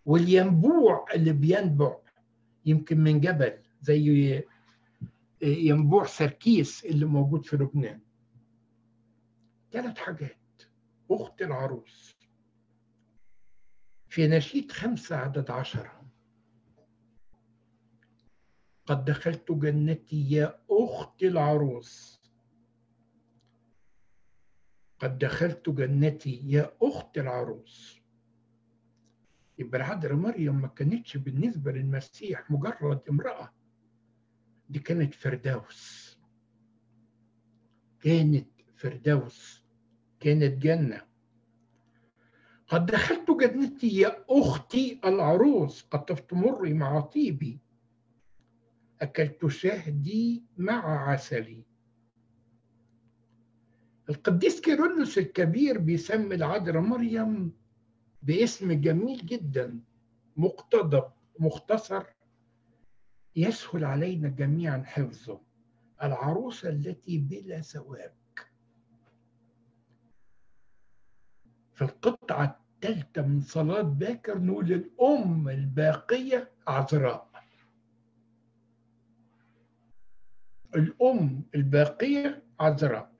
والينبوع اللي بينبع يمكن من جبل زي ينبوع سركيس اللي موجود في لبنان. ثلاث حاجات. أخت العروس. في نشيد خمسة عدد عشرة. قد دخلت جنتي يا أخت العروس. قد دخلت جنتي يا أخت العروس. يبقى العذراء مريم ما كانتش بالنسبة للمسيح مجرد امرأة. دي كانت فردوس. كانت فردوس. كانت جنة. قد دخلت جنتي يا أختي العروس. قد تمر مع طيبي. أكلت شهدي مع عسلي. القديس كيرلس الكبير بيسمي العذراء مريم باسم جميل جدا مقتضب مختصر يسهل علينا جميعا حفظه العروسة التي بلا زواج في القطعة الثالثة من صلاة باكر نقول الأم الباقية عذراء. الأم الباقية عذراء.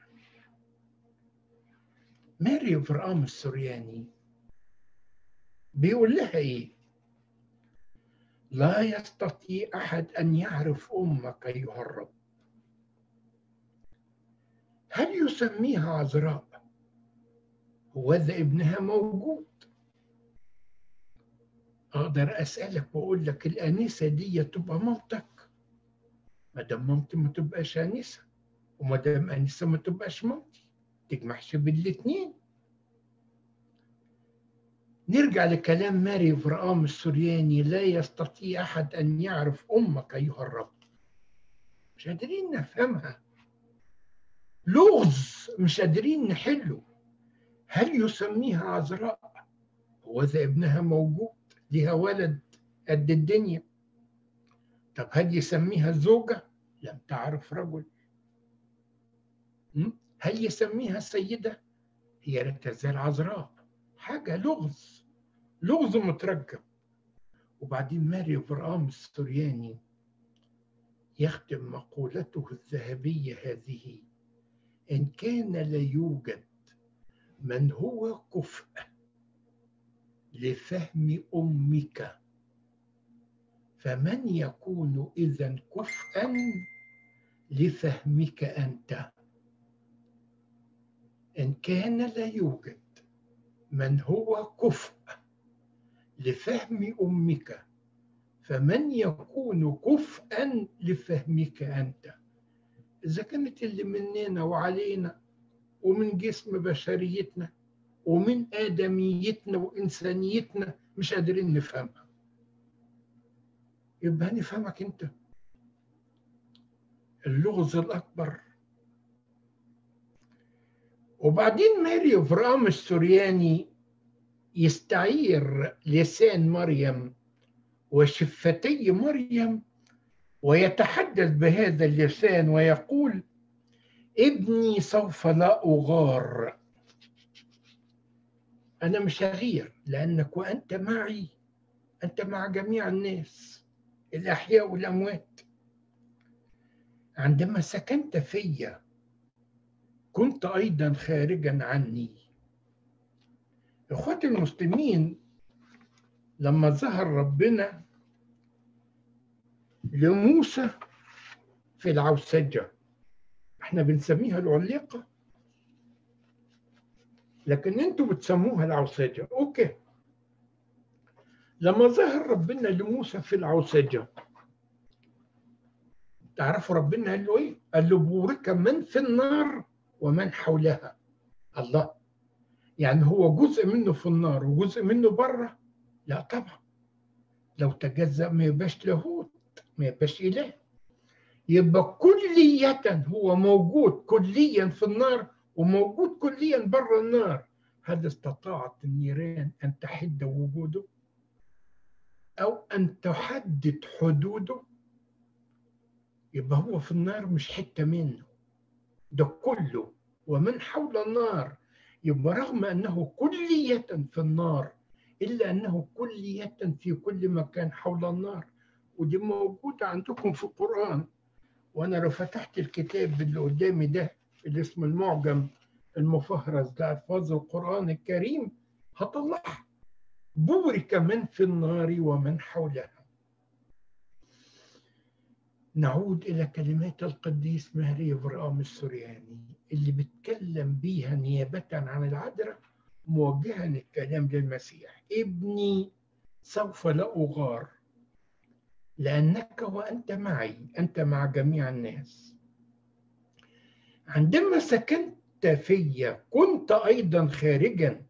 ماري فرقام السورياني. بيقول لها إيه؟ لا يستطيع أحد أن يعرف أمك أيها الرب. هل يسميها عذراء؟ وذا ابنها موجود. أقدر أسألك وأقول لك الأنسة دي تبقى مامتك ما دام مامتي ما تبقاش أنسة وما دام أنسة ما تبقاش مامتي تجمعش بين الاثنين. نرجع لكلام ماري فرقام السورياني لا يستطيع أحد أن يعرف أمك أيها الرب. مش قادرين نفهمها. لغز مش قادرين نحله. هل يسميها عذراء؟ هو ذا ابنها موجود ليها ولد قد الدنيا. طب هل يسميها زوجة؟ لم تعرف رجل. هل يسميها سيدة؟ هي لا تزال عذراء. حاجة لغز. لغز مترجم. وبعدين ماري فرقام السورياني يختم مقولته الذهبية هذه. إن كان لا يوجد من هو كفء لفهم أمك فمن يكون إذا كفءا لفهمك أنت؟ إن كان لا يوجد من هو كفء لفهم أمك فمن يكون كفءا لفهمك أنت. إذا كانت اللي مننا وعلينا ومن جسم بشريتنا ومن آدميتنا وإنسانيتنا مش قادرين نفهمها. يبقى نفهمك أنت. اللغز الأكبر وبعدين ماري فرام السورياني يستعير لسان مريم وشفتي مريم ويتحدث بهذا اللسان ويقول ابني سوف لا أغار. أنا مش هغير لأنك وأنت معي أنت مع جميع الناس الأحياء والأموات. عندما سكنت فيا كنت أيضا خارجا عني. إخواتي المسلمين لما ظهر ربنا لموسى في العوسجة إحنا بنسميها العليقة. لكن أنتوا بتسموها العوسجة. okay. لما ظهر ربنا لموسى في العوسجة تعرفوا ربنا قال له إيه؟ قال له بورك من في النار. ومن حولها. الله. يعني هو جزء منه في النار وجزء منه بره. لا طبعا. لو تجزأ ما يبقاش لاهوت ما يبقاش إله. يبقى كلية هو موجود كليا في النار وموجود كليا بره النار. هل استطاعت النيران أن تحد وجوده أو أن تحدد حدوده. يبقى هو في النار مش حتة منه. ده كله ومن حول النار. يبقى رغم أنه كلية في النار إلا أنه كلية في كل مكان حول النار. ودي موجودة عندكم في القرآن. وأنا لو فتحت الكتاب اللي قدامي ده اللي اسمه المعجم المفهرس لألفاظ القرآن الكريم هطلعها. بورك من في النار ومن حولها. نعود إلى كلمات القديس مهري فرقام السورياني. اللي بيتكلم بيها نيابة عن العذراء موجها الكلام للمسيح. ابني سوف لا أغار لأنك وأنت معي أنت مع جميع الناس. عندما سكنت في كنت أيضا خارجا.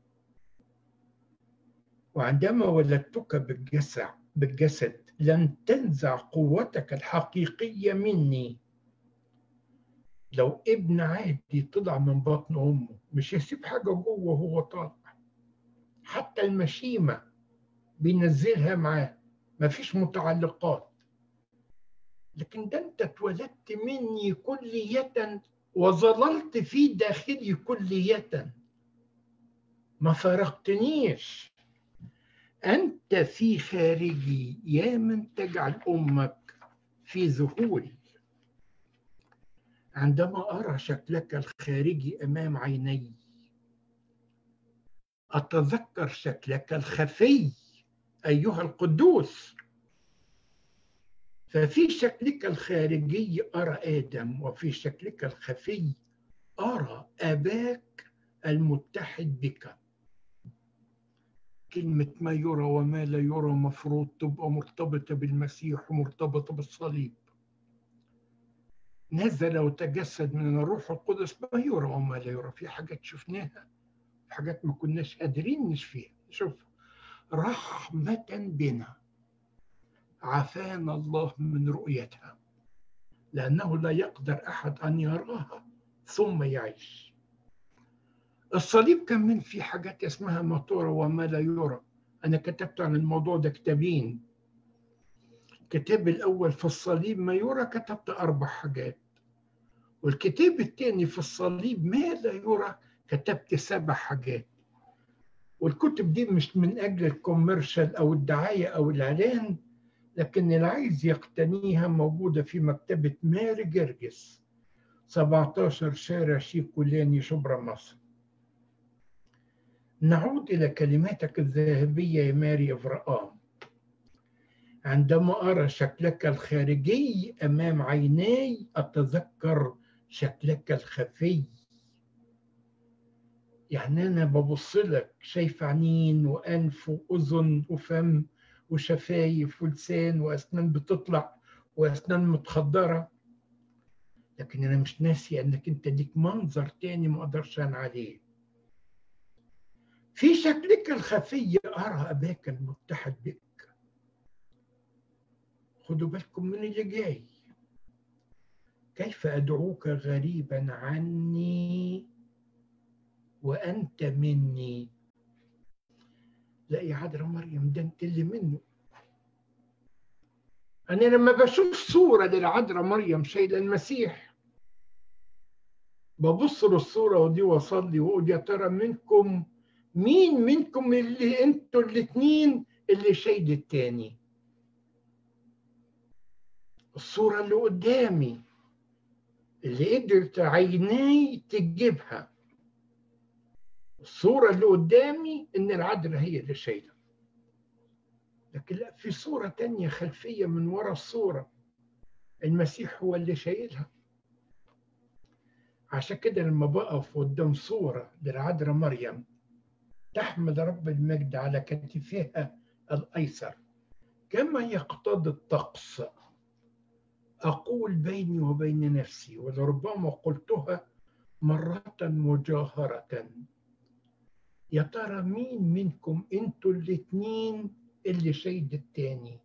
وعندما ولدتك بالجسد بالجسد لن تنزع قوتك الحقيقية مني. لو ابن عادي طلع من بطن أمه مش هيسيب حاجة جوه وهو طالع. حتى المشيمة بينزلها معاه مفيش متعلقات. لكن ده انت اتولدت مني كلية وظللت في داخلي كلية. ما فارقتنيش أنت في خارجي يا من تجعل أمك في ذهولي عندما أرى شكلك الخارجي أمام عيني أتذكر شكلك الخفي أيها القدوس. ففي شكلك الخارجي أرى آدم وفي شكلك الخفي أرى أباك المتحد بك. كلمة ما يرى وما لا يرى مفروض تبقى مرتبطة بالمسيح ومرتبطة بالصليب. نزل وتجسد من الروح القدس. ما يرى وما لا يرى. في حاجات شفناها حاجات ما كناش قادرين نشفيها. شوف رحمة بنا عافانا الله من رؤيتها لأنه لا يقدر أحد أن يراها ثم يعيش. الصليب كمان في حاجات اسمها ما ترى وما لا يرى. أنا كتبت عن الموضوع ده كتابين. الكتاب الأول في الصليب ما يرى كتبت أربع حاجات. والكتاب الثاني في الصليب ما لا يرى؟ كتبت سبع حاجات. والكتب دي مش من أجل الكوميرشال أو الدعاية أو الإعلان لكن اللي عايز يقتنيها موجودة في مكتبة ماري جرجس 17 شارع شيكولاني شبرا مصر. نعود إلى كلماتك الذهبية يا ماري إفرقام عندما أرى شكلك الخارجي أمام عيناي أتذكر شكلك الخفي. يعني أنا ببص لك شايف عينين وأنف وأذن وفم وشفايف ولسان وأسنان بتطلع وأسنان متخدرة. لكن أنا مش ناسي أنك أنت ليك منظر تاني ما أقدرش أنا عليه. في شكلك الخفي أرى أباك المتحد بك. خدوا بالكم من اللي جاي. كيف أدعوك غريبا عني وأنت مني؟ لا يا عذراء مريم ده أنت اللي منه. أنا لما بشوف صورة للعذراء مريم شايلة المسيح ببص للصورة ودي وأصلي وأقول يا ترى منكم مين منكم اللي أنتوا الاثنين اللي شايل التاني؟ الصورة اللي قدامي. اللي قدرت عيناي تجيبها. الصورة اللي قدامي إن العذراء هي اللي شايلة لكن لا في صورة تانية خلفية من ورا الصورة. المسيح هو اللي شايلها. عشان كده لما بقف قدام صورة للعذراء مريم تحمل رب المجد على كتفها الأيسر كما يقتضي الطقس. أقول بيني وبين نفسي ولربما قلتها مرة مجاهرة. يا ترى مين منكم؟ أنتوا الاتنين اللي شايد التاني.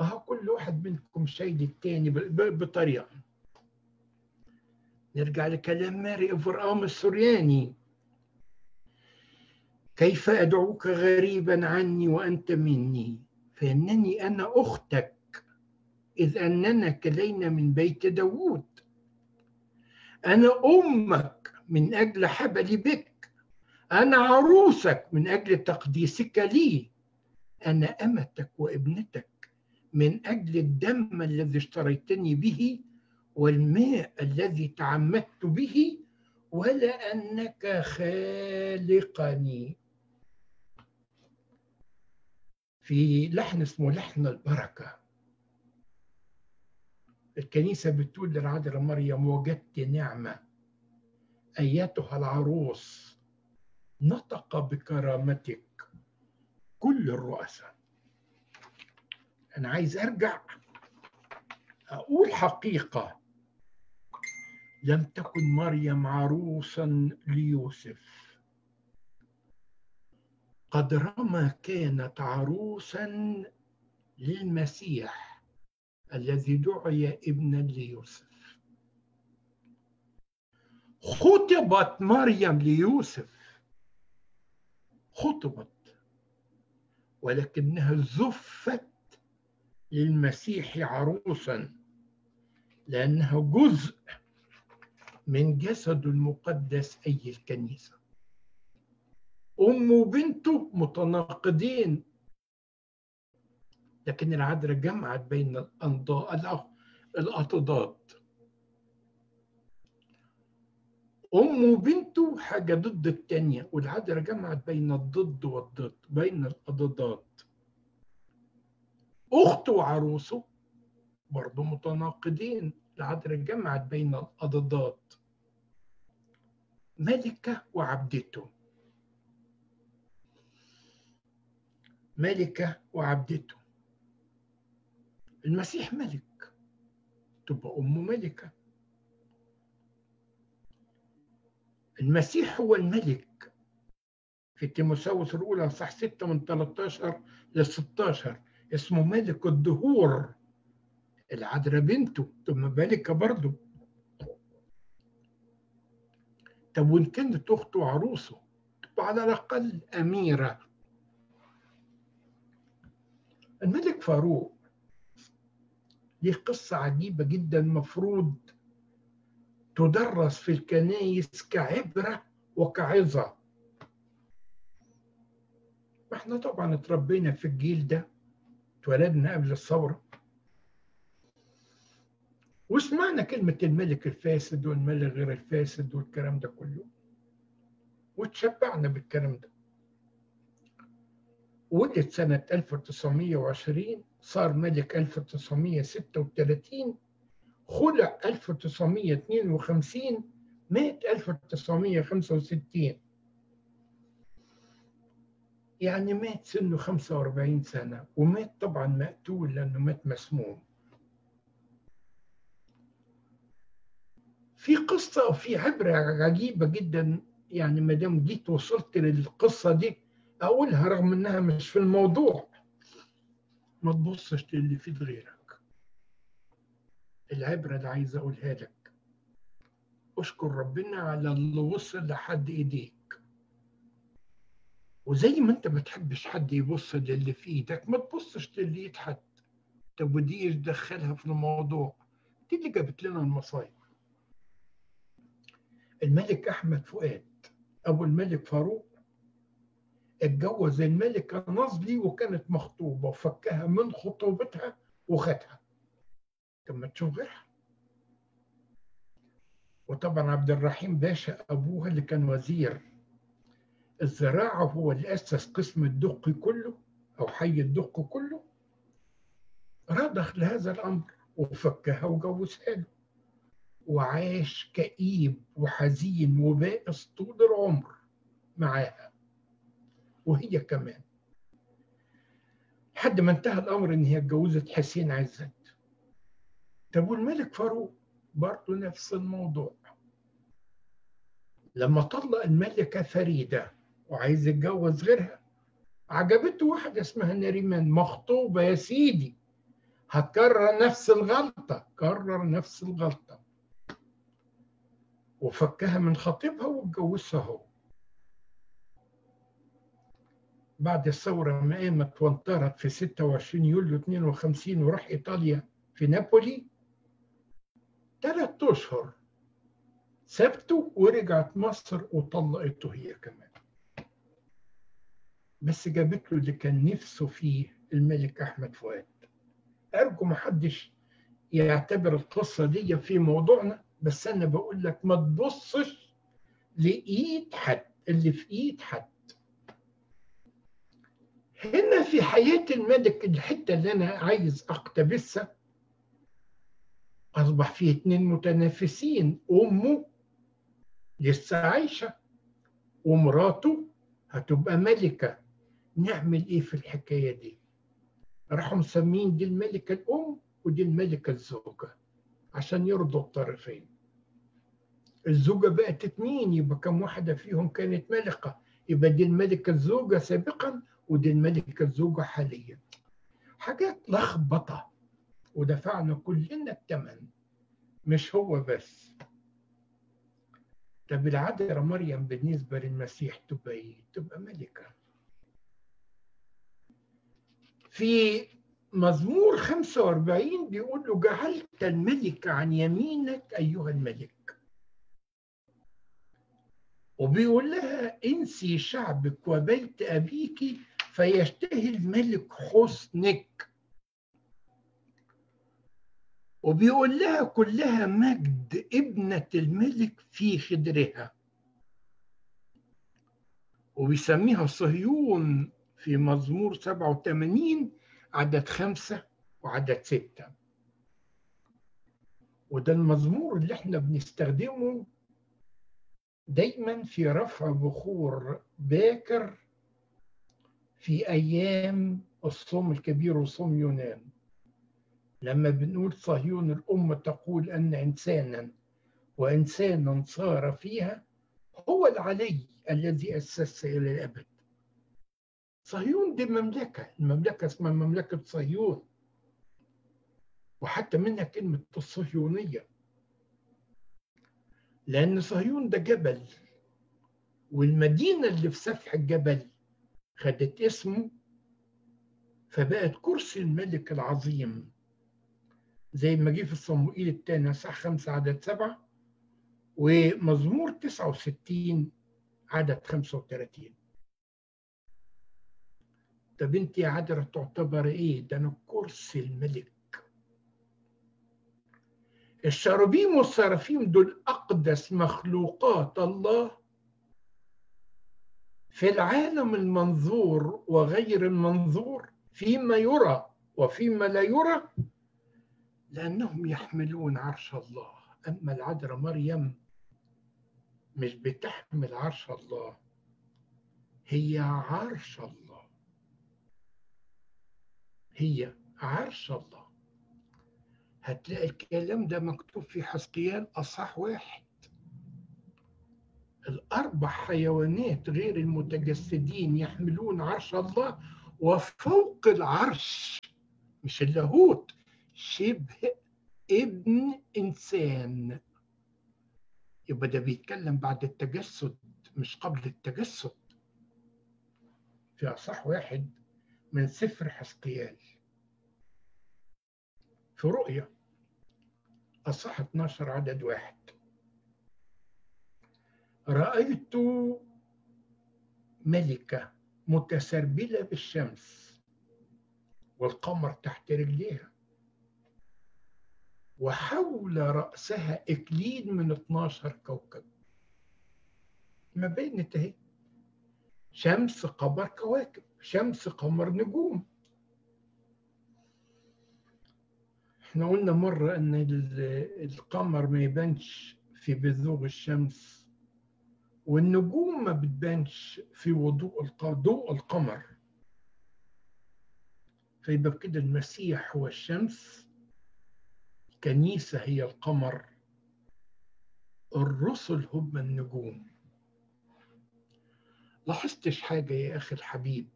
آه كل واحد منكم شايد التاني بطريقة. نرجع لكلام ماري إفرام السورياني كيف أدعوك غريبا عني وأنت مني؟ فإنني أنا أختك. إذ أننا كلينا من بيت داوود. أنا أمك من أجل حبلي بك. أنا عروسك من أجل تقديسك لي. أنا أمتك وابنتك من أجل الدم الذي اشتريتني به والماء الذي تعمدت به. ولا أنك خالقني. في لحن اسمه لحن البركة. الكنيسة بتقول للعذراء مريم وجدت نعمة أيتها العروس نطق بكرامتك كل الرؤساء. أنا عايز أرجع أقول حقيقة. لم تكن مريم عروسا ليوسف. قدرما كانت عروسا للمسيح. الذي دعي ابنا ليوسف. خطبت مريم ليوسف. خطبت. ولكنها زفت للمسيح عروسا لأنها جزء من جسد المقدس أي الكنيسة. أم وبنته متناقضين لكن العذراء جمعت بين الأنضاء الأضداد أم وبنته حاجة ضد التانية والعذراء جمعت بين الضد والضد بين الأضداد أخته وعروسه برضه متناقضين العذراء جمعت بين الأضداد ملكة وعبدته ملكة وعبدته المسيح ملك. تبقى أمه ملكة. المسيح هو الملك. في تيموساوس الأولى صح 6 من 13 ل 16 اسمه ملك الدهور. العذراء بنته. ثم ملكة برضه. طب وإن كانت أخته عروسة تبقى على الأقل أميرة. الملك فاروق. ليه قصة عجيبة جدا مفروض تدرس في الكنايس كعبرة وكعظة. إحنا طبعا اتربينا في الجيل ده اتولدنا قبل الثورة. وسمعنا كلمة الملك الفاسد والملك غير الفاسد والكلام ده كله. وتشبعنا بالكلام ده. ولد سنة 1920 صار ملك 1936 خلع 1952 مات 1965 يعني مات سنه 45 سنة ومات طبعا مقتول لأنه مات مسموم. في قصة وفي عبرة عجيبة جدا يعني ما دام جيت وصلت للقصة دي أقولها رغم إنها مش في الموضوع. ما تبصش للي في غيرك العبرة اللي عايز أقولها لك. أشكر ربنا على اللي وصل لحد إيديك. وزي ما أنت ما تحبش حد يبص للي في إيدك ما تبصش للي يتحد طب ودي إيش دخلها في الموضوع. دي اللي جابت لنا المصايب. الملك أحمد فؤاد أبو الملك فاروق اتجوز الملكة نظلي وكانت مخطوبة وفكها من خطوبتها وخدها طب ما تشوف غيرها. وطبعا عبد الرحيم باشا أبوها اللي كان وزير. الزراعة هو اللي أسس قسم الدق كله أو حي الدق كله. رضخ لهذا الأمر وفكها وجوزها له. وعاش كئيب وحزين وبائس طول العمر معاها. وهي كمان. لحد ما انتهى الأمر إن هي اتجوزت حسين عزت طب والملك فاروق برضه نفس الموضوع. لما طلق الملكة فريدة وعايز يتجوز غيرها عجبته واحدة اسمها نريمان. مخطوبة يا سيدي. هتكرر نفس الغلطة كرر نفس الغلطة. وفكها من خطيبها واتجوزها هو. بعد الثورة ما قامت وانطرت في 26 يوليو 52 وراح إيطاليا في نابولي ثلاث أشهر سابته ورجعت مصر وطلقته هي كمان. بس جابت له اللي كان نفسه فيه الملك أحمد فؤاد. أرجو ما حدش يعتبر القصة دي في موضوعنا بس أنا بقول لك ما تبصش لإيد حد اللي في إيد حد. هنا في حياة الملك الحتة اللي أنا عايز أقتبسها. أصبح فيه اتنين متنافسين أمه لسه عايشة ومراته هتبقى ملكة. نعمل إيه في الحكاية دي؟ راحوا مسمين دي الملكة الأم ودي الملكة الزوجة عشان يرضوا الطرفين. الزوجة بقت اتنين يبقى كم واحدة فيهم كانت ملكة؟ يبقى دي الملكة الزوجة سابقا ودي الملكة الزوجة حاليا. حاجات لخبطة. ودفعنا كلنا الثمن مش هو بس. طب العذراء مريم بالنسبة للمسيح تبقى إيه؟ تبقى ملكة. في مزمور 45 بيقول له جعلت الملك عن يمينك أيها الملك. وبيقول لها إنسي شعبك وبيت أبيك فيشتهي الملك حسنك وبيقول لها كلها مجد ابنة الملك في خدرها. وبيسميها صهيون في مزمور 87 عدد خمسة وعدد ستة. وده المزمور اللي إحنا بنستخدمه دايما في رفع بخور باكر في أيام الصوم الكبير وصوم يونان. لما بنقول صهيون الأم تقول أن إنسانا وإنسانا صار فيها هو العلي الذي أسس إلى الأبد. صهيون دي مملكة المملكة اسمها مملكة صهيون. وحتى منها كلمة الصهيونية. لأن صهيون ده جبل والمدينة اللي في سفح الجبل خدت اسمه فبقت كرسي الملك العظيم. زي ما جه في الصموئيل الثاني صح خمسة عدد سبعة ومزمور 69 عدد 35 طب انت يا عذرا تعتبر إيه؟ ده أنا كرسي الملك. الشرابيم والسرافيم دول أقدس مخلوقات الله في العالم المنظور وغير المنظور فيما يرى وفيما لا يرى لأنهم يحملون عرش الله. أما العذراء مريم مش بتحمل عرش الله هي عرش الله. هي عرش الله. هتلاقي الكلام ده مكتوب في حسقيال أصح واحد. الأربع حيوانات غير المتجسدين يحملون عرش الله وفوق العرش مش اللاهوت شبه ابن إنسان. يبقى ده بيتكلم بعد التجسد مش قبل التجسد. في أصح واحد من سفر حسقيال في رؤية أصح 12 عدد واحد. رأيت ملكة متسربلة بالشمس والقمر تحت رجليها وحول رأسها إكليل من 12 كوكب. ما بينت اهي شمس قمر كواكب شمس قمر نجوم. إحنا قلنا مرة إن القمر ما يبانش في بذوق الشمس والنجوم ما بتبانش في وضوء ضوء القمر. فيبقى كده المسيح هو الشمس الكنيسة هي القمر الرسل هم النجوم. لاحظتش حاجة يا أخي الحبيب؟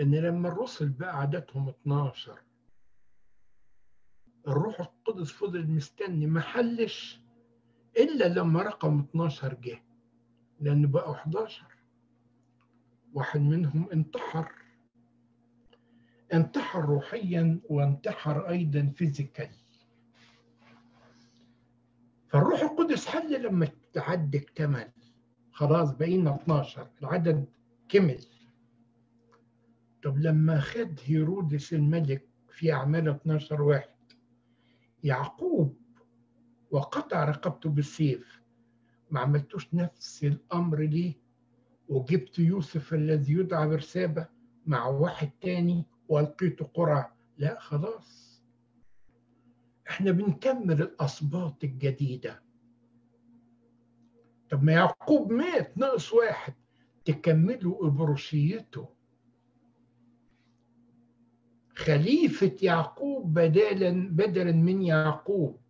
إن لما الرسل بقى عددهم 12 الروح القدس فضل مستني ما حلش إلا لما رقم 12 جه لأن بقوا 11 واحد منهم انتحر. انتحر روحيا وانتحر أيضا فيزيكال فالروح القدس حل لما العد اكتمل. خلاص بقينا 12 العدد كمل. طب لما خد هيرودس الملك في أعمال 12 واحد يعقوب وقطع رقبته بالسيف. ما عملتوش نفس الأمر ليه؟ وجبت يوسف الذي يدعى برسابة مع واحد تاني وألقيته قرعة لا خلاص. إحنا بنكمل الأسباط الجديدة. طب ما يعقوب مات ناقص واحد. تكملوا إبروشيته. خليفة يعقوب بدلا بدلا من يعقوب.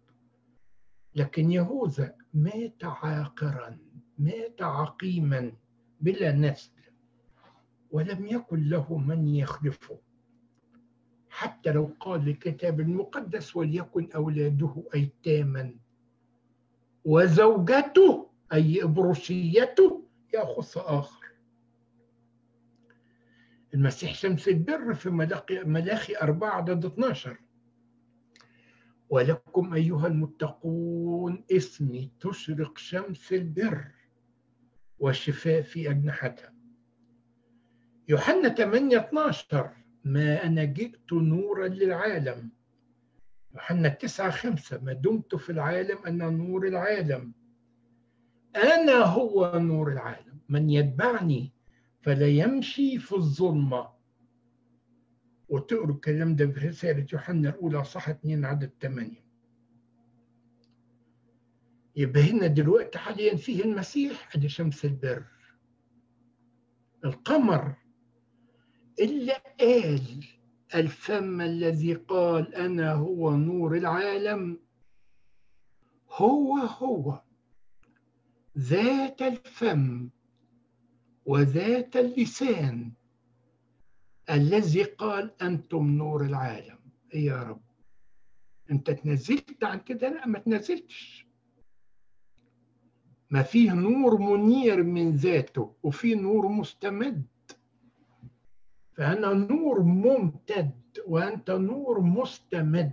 لكن يهوذا مات عاقرا مات عقيما بلا نسل ولم يكن له من يخلفه. حتى لو قال الكتاب المقدس وليكن أولاده أيتاما وزوجته أي إبروشيته يأخذ آخر. المسيح شمس البر في ملاخي أربعة عدد 12 ولكم أيها المتقون اسمي تشرق شمس البر والشفاء في أجنحتها. يوحنا 8 12 ما أنا جئت نورا للعالم. يوحنا 9 5 ما دمت في العالم أنا نور العالم. أنا هو نور العالم. من يتبعني فلا يمشي في الظلمة. وتقروا الكلام ده في رسالة يوحنا الأولى صح 2 عدد 8 يبقى هنا دلوقتي حاليا فيه المسيح ادي شمس البر. القمر اللي قال الفم الذي قال أنا هو نور العالم. هو هو ذات الفم وذات اللسان الذي قال أنتم نور العالم. إيه يا رب؟ أنت تنزلت عن كده؟ لا ما تنزلتش. ما فيه نور منير من ذاته وفي نور مستمد. فأنا نور ممتد وأنت نور مستمد.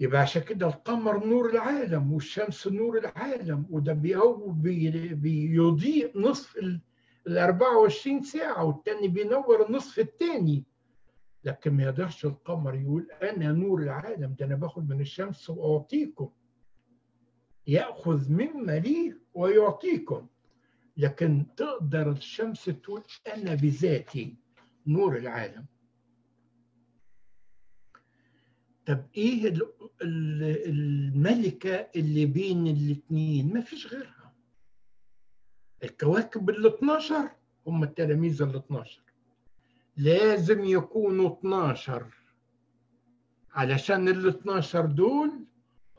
يبقى عشان كده القمر نور العالم والشمس نور العالم وده بي بيضيء نصف ال 24 ساعة والتاني بينور النصف التاني. لكن ما يقدرش القمر يقول أنا نور العالم ده أنا باخد من الشمس وأعطيكم. يأخذ مما لي ويعطيكم. لكن تقدر الشمس تقول أنا بذاتي نور العالم. طب إيه الملكة اللي بين الاثنين ما فيش غيرها. الكواكب ال 12 هم التلاميذ ال 12 لازم يكونوا 12 علشان ال 12 دول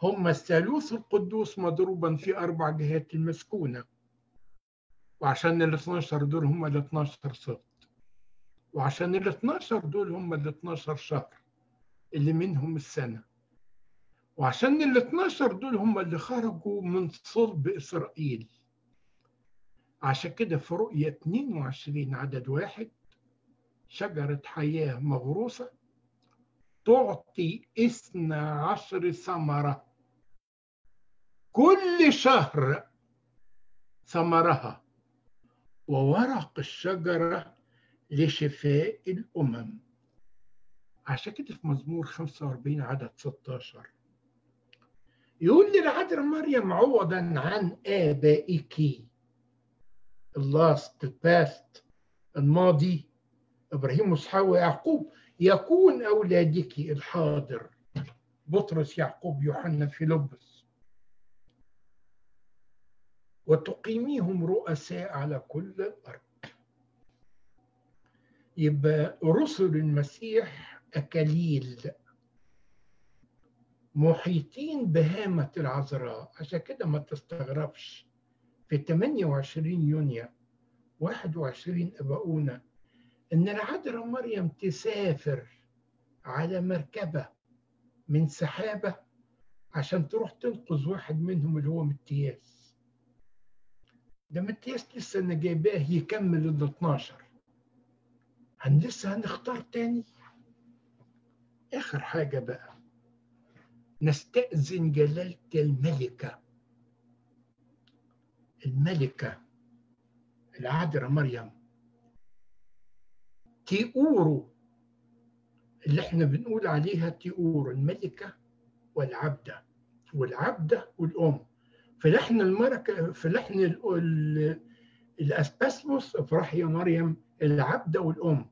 هم الثالوث القدوس مضروبا في أربع جهات المسكونة. وعشان ال 12 دول هم ال 12 صوت. وعشان ال 12 دول هم ال 12 شهر اللي منهم السنة. وعشان ال 12 دول هم اللي خرجوا من صلب إسرائيل. عشان كده في رؤية 22 عدد واحد شجرة حياة مغروسة تعطي اثنى عشر ثمرة. كل شهر ثمرها وورق الشجرة لشفاء الأمم. عشان كده في مزمور 45 عدد 16 يقول للعذراء مريم عوضا عن آبائك. ال last ال past الماضي. إبراهيم وإسحاق ويعقوب. يكون أولادك الحاضر. بطرس يعقوب يوحنا فيلبس. وتقيميهم رؤساء على كل الأرض. يبقى رسل المسيح أكاليل. محيطين بهامة العذراء. عشان كده ما تستغربش. في 28 يونيو 21 أباؤنا إن العذراء مريم تسافر على مركبة من سحابة عشان تروح تنقذ واحد منهم اللي هو متياس. ده متياس لسه أنا جايباه يكمل ال 12 هن لسه هنختار تاني؟ آخر حاجة بقى نستأذن جلالة الملكة. الملكة العذراء مريم. تيورو اللي إحنا بنقول عليها تيورو الملكة والعبدة والعبدة والأم. في لحن المركة في لحن الأسباسموس افرح يا مريم العبدة والأم.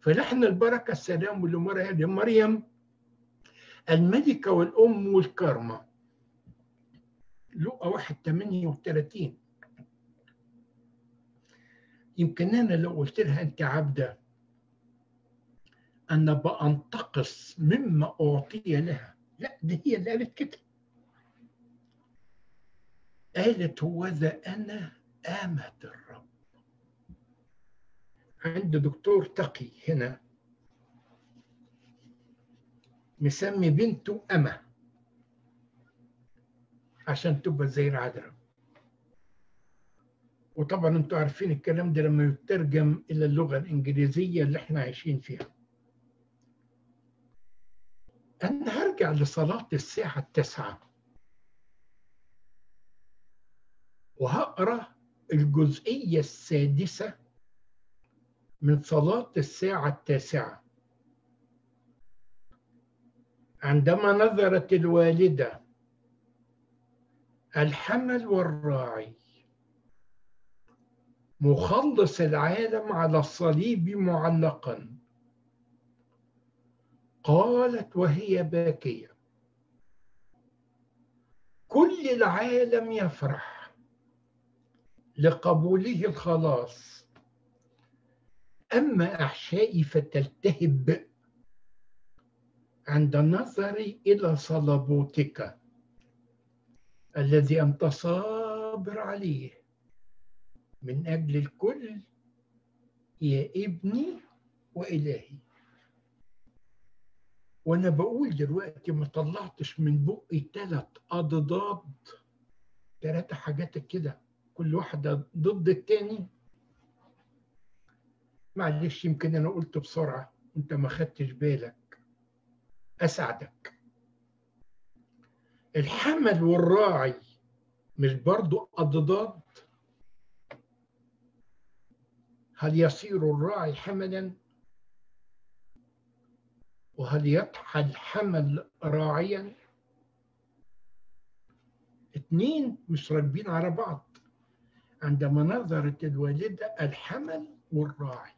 في لحن البركة السلام لمريم الملكة والأم والكرمة. لقى واحد 38 يمكن أنا لو قلت لها أنت عبدة أنا بأنتقص مما أعطي لها. لا دي هي اللي قالت كده. قالت هو ذا أنا آمة الرب. عند دكتور تقي هنا مسمي بنته أمة عشان تبقى زي العذراء وطبعا أنتوا عارفين الكلام ده لما يترجم إلى اللغة الإنجليزية اللي إحنا عايشين فيها. أنا هرجع لصلاة الساعة التاسعة. وهقرأ الجزئية السادسة من صلاة الساعة التاسعة. عندما نظرت الوالدة الحمل والراعي. مخلص العالم على الصليب معلقا. قالت وهي باكية كل العالم يفرح لقبوله الخلاص. أما احشائي فتلتهب عند النظر إلى صلبوتك الذي أنت صابر عليه. من أجل الكل يا ابني وإلهي. وأنا بقول دلوقتي ما طلعتش من بقي ثلاث أضداد ثلاثة حاجات كده كل واحدة ضد التاني. معلش يمكن أنا قلت بسرعة وأنت ما خدتش بالك. أساعدك. الحمل والراعي مش برضو أضداد؟ هل يصير الراعي حملا؟ وهل يضحى الحمل راعيا؟ اثنين مش راكبين على بعض. عندما نظرت الوالدة الحمل والراعي.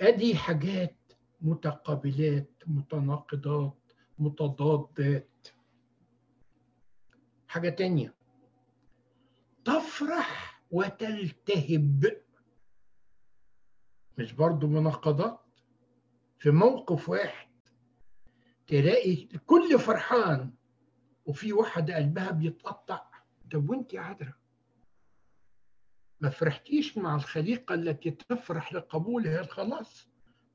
أدي حاجات متقابلات متناقضات متضادات. حاجة تانية. تفرح وتلتهب. مش برضو مناقضات في موقف واحد تلاقي الكل فرحان وفي واحدة قلبها بيتقطع. طب وانت عذرة ما فرحتيش مع الخليقة التي تفرح لقبولها؟ الخلاص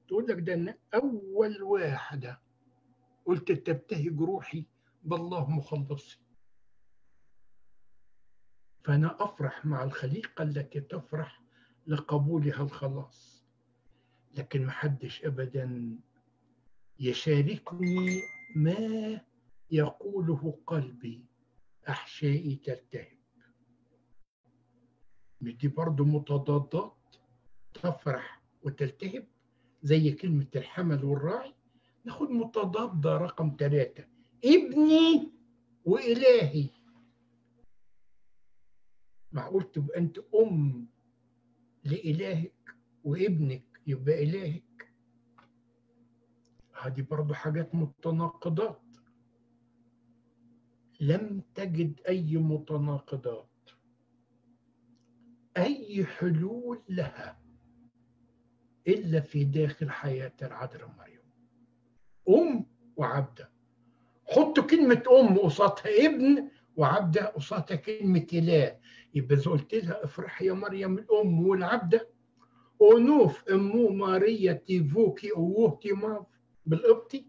تقول لك ده أنا أول واحدة قلت تبتهج روحي بالله مخلصي. فأنا أفرح مع الخليقة التي تفرح لقبولها الخلاص. لكن محدش أبدا يشاركني ما يقوله قلبي أحشائي تلتهب دي برضه متضادات تفرح وتلتهب زي كلمة الحمل والراعي. ناخد متضادة رقم ثلاثة ابني وإلهي. معقول تبقى أنت أم لإلهك وابنك يبقى إلهك. هذه برضو حاجات متناقضات. لم تجد أي متناقضات. أي حلول لها إلا في داخل حياة العذراء مريم. أم وعبدة. حطوا كلمة أم قصادها ابن وعبدة قصادها كلمة إله يبقى إذا قلت لها افرحي يا مريم الأم والعبدة أنوف أمو ماريا تيفوكي أوه ماف بالقبطي.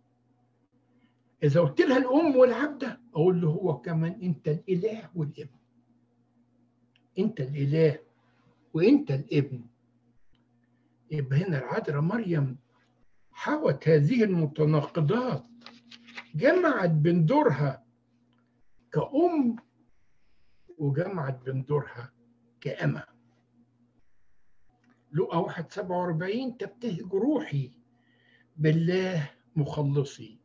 إذا قلت لها الأم والعبدة أقول له هو كمان أنت الإله والابن. أنت الإله وأنت الابن. يبقى هنا العذراء مريم حوت هذه المتناقضات. جمعت بين دورها كأم وجمعت بين دورها كأمة. لقى واحد سبعة وأربعين تبتهج روحي بالله مخلصي.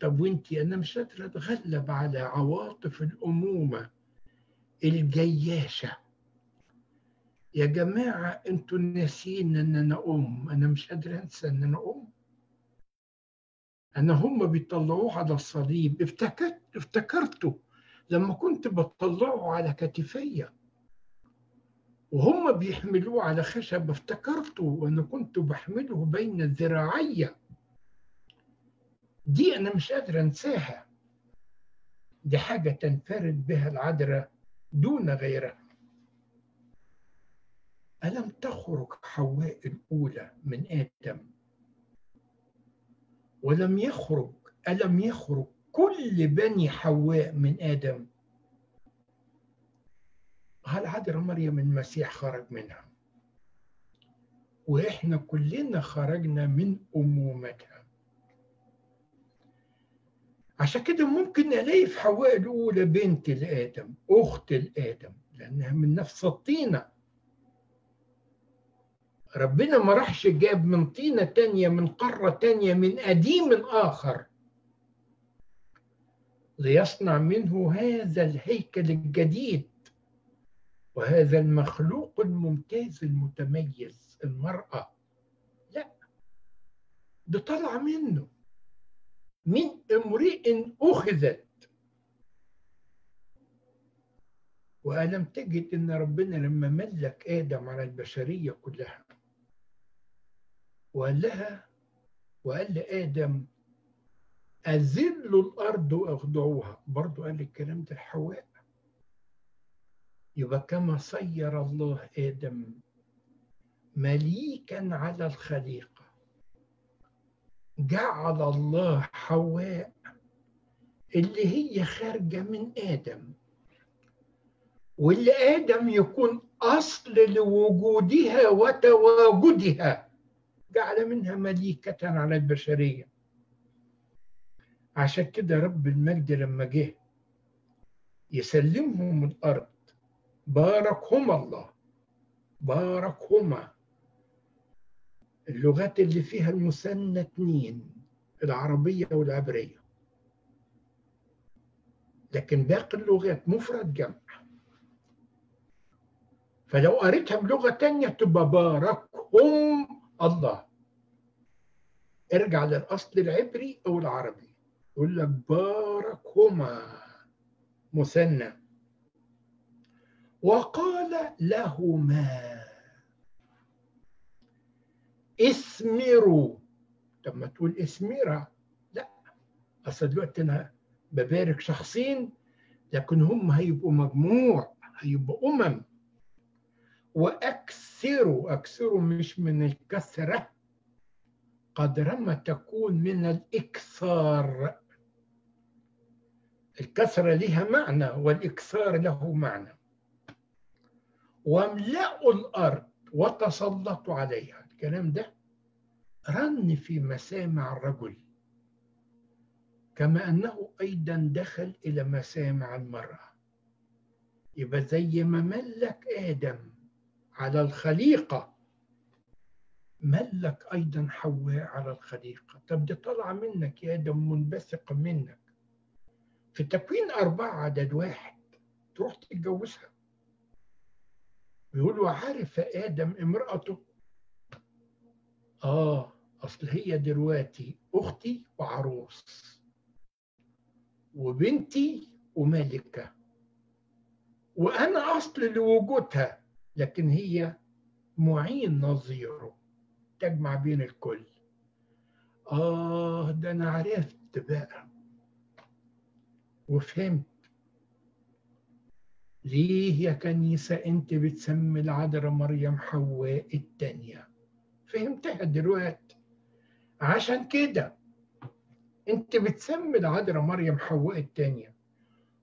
طب وإنتي أنا مش قادرة أتغلب على عواطف الأمومة الجياشة. يا جماعة أنتوا ناسين إن أنا أم. أنا مش قادر أنسى إن أنا أم. أنا هم بيطلعوه على الصليب. افتكرت افتكرته لما كنت بطلعه على كتفيا وهم بيحملوه على خشب. افتكرته وأنا كنت بحمله بين ذراعي دي أنا مش قادر أنساها. دي حاجة تنفرد بها العذراء دون غيرها. ألم تخرج حواء الأولى من آدم؟ ولم يخرج ألم يخرج كل بني حواء من آدم؟ هل عذراء مريم المسيح خرج منها؟ وإحنا كلنا خرجنا من أمومتها. عشان كده ممكن ألاقي في حواء الأولى بنت لآدم أخت لآدم لأنها من نفس الطينة. ربنا ما راحش جاب من طينة تانية من قارة تانية من قديم آخر. ليصنع منه هذا الهيكل الجديد. وهذا المخلوق الممتاز المتميز المرأة. لا ده طلع منه. من امرئ أخذت. وألم تجد إن ربنا لما ملك آدم على البشرية كلها وقال لها وقال لآدم أذل الأرض وأخضعوها. برضو قال الكلام ده لحواء يبقى كما صير الله آدم مليكا على الخليقة. جعل الله حواء اللي هي خارجة من آدم. واللي آدم يكون أصل لوجودها وتواجدها. جعل منها مليكة على البشرية. عشان كده رب المجد لما جه يسلمهم الأرض باركهما الله باركهما. اللغات اللي فيها المثنى اتنين العربية والعبرية. لكن باقي اللغات مفرد جمع. فلو قريتها بلغة تانية تبقى باركهم الله. ارجع للأصل العبري أو العربي. يقول لك باركهما مثنى. وقال لهما اسمروا. طب ما تقول اسمرا لا أصل دلوقتي أنا ببارك شخصين لكن هم هيبقوا مجموع هيبقوا أمم. وأكثروا أكثروا مش من الكثره قدر ما تكون من الإكثار. الكثره لها معنى والإكثار له معنى. واملأوا الأرض وتسلطوا عليها. الكلام ده رن في مسامع الرجل كما أنه أيضا دخل إلى مسامع المرأة. يبقى زي ما ملك آدم على الخليقة. ملك أيضا حواء على الخليقة. طب دي طالعة منك يا آدم منبثقة منك. في تكوين أربعة عدد واحد تروح تتجوزها. بيقول عارف آدم امرأته. آه أصل هي دلوقتي أختي وعروس وبنتي وملكة. وأنا أصل لوجودها. لكن هي معين نظيره تجمع بين الكل. آه ده أنا عرفت بقى. وفهمت. ليه يا كنيسة أنت بتسمي العذراء مريم حواء التانية؟ فهمتها دلوقتي. عشان كده أنت بتسمي العذراء مريم حواء التانية.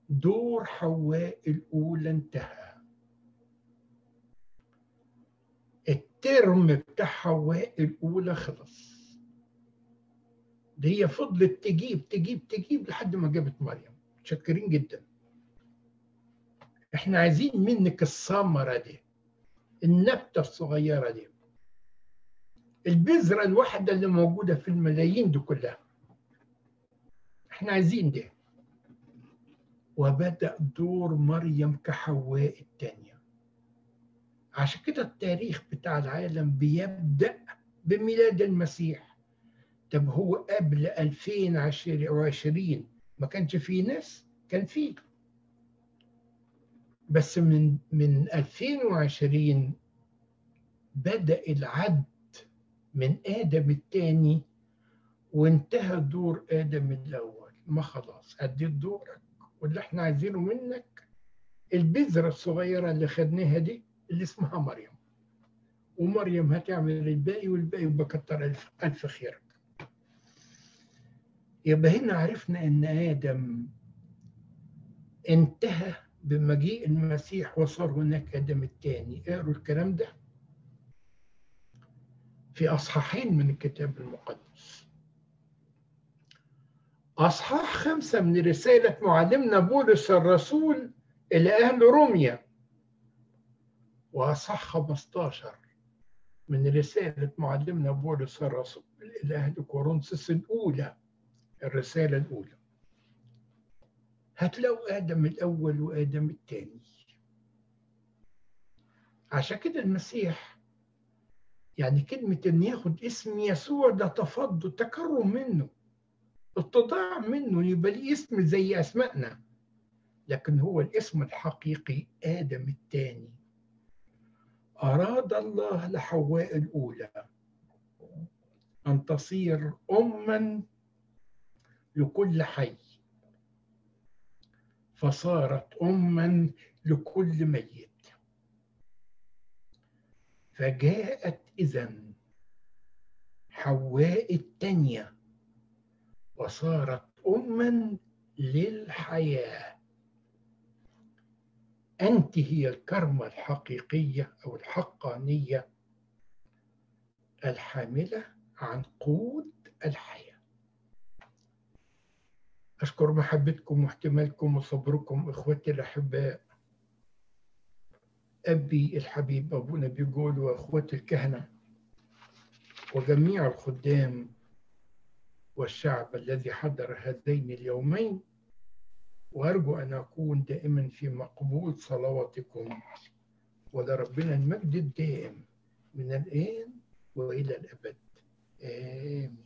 دور حواء الأولى انتهى. الترم بتاع حواء الأولى خلص. دي هي فضلت تجيب تجيب تجيب لحد ما جابت مريم. متشكرين جدا. إحنا عايزين منك الثمرة دي النبتة الصغيرة دي البذرة الواحدة اللي موجودة في الملايين دي كلها. إحنا عايزين دي. وبدأ دور مريم كحواء الثانية عشان كده التاريخ بتاع العالم بيبدأ بميلاد المسيح. طب هو قبل 2020 ما كانش فيه ناس؟ كان فيه. بس من من 2020 بدأ العد من آدم الثاني وانتهى دور آدم الأول. ما خلاص أديت دورك واللي إحنا عايزينه منك البذرة الصغيرة اللي خدناها دي اللي اسمها مريم. ومريم هتعمل الباقي والباقي بكتر ألف, خيرك يبقى هنا عرفنا إن آدم انتهى بمجيء المسيح وصار هناك آدم الثاني اقروا الكلام ده في أصحاحين من الكتاب المقدس. أصحاح خمسة من رسالة معلمنا بولس الرسول إلى أهل روميا. واصحاح 15 من رسالة معلمنا بولس الرسول إلى أهل كورنثوس الأولى الرسالة الأولى. هتلاقوا آدم الأول وآدم الثاني عشان كده المسيح يعني كلمة إن ياخد اسم يسوع ده تفضل تكرم منه اتضاع منه يبقى ليه اسم زي أسمائنا. لكن هو الاسم الحقيقي آدم الثاني أراد الله لحواء الأولى. أن تصير أمًا لكل حي. فصارت أما لكل ميت. فجاءت إذا حواء التانية وصارت أما للحياة. أنت هي الكرمة الحقيقية أو الحقانية الحاملة عن قود الحياة. أشكر محبتكم واحتمالكم وصبركم إخوتي الأحباء. أبي الحبيب أبونا بيقول وأخوتي الكهنة وجميع الخدام والشعب الذي حضر هذين اليومين وأرجو أن أكون دائما في مقبول صلواتكم. ولربنا المجد الدائم من الآن وإلى الأبد. آمين.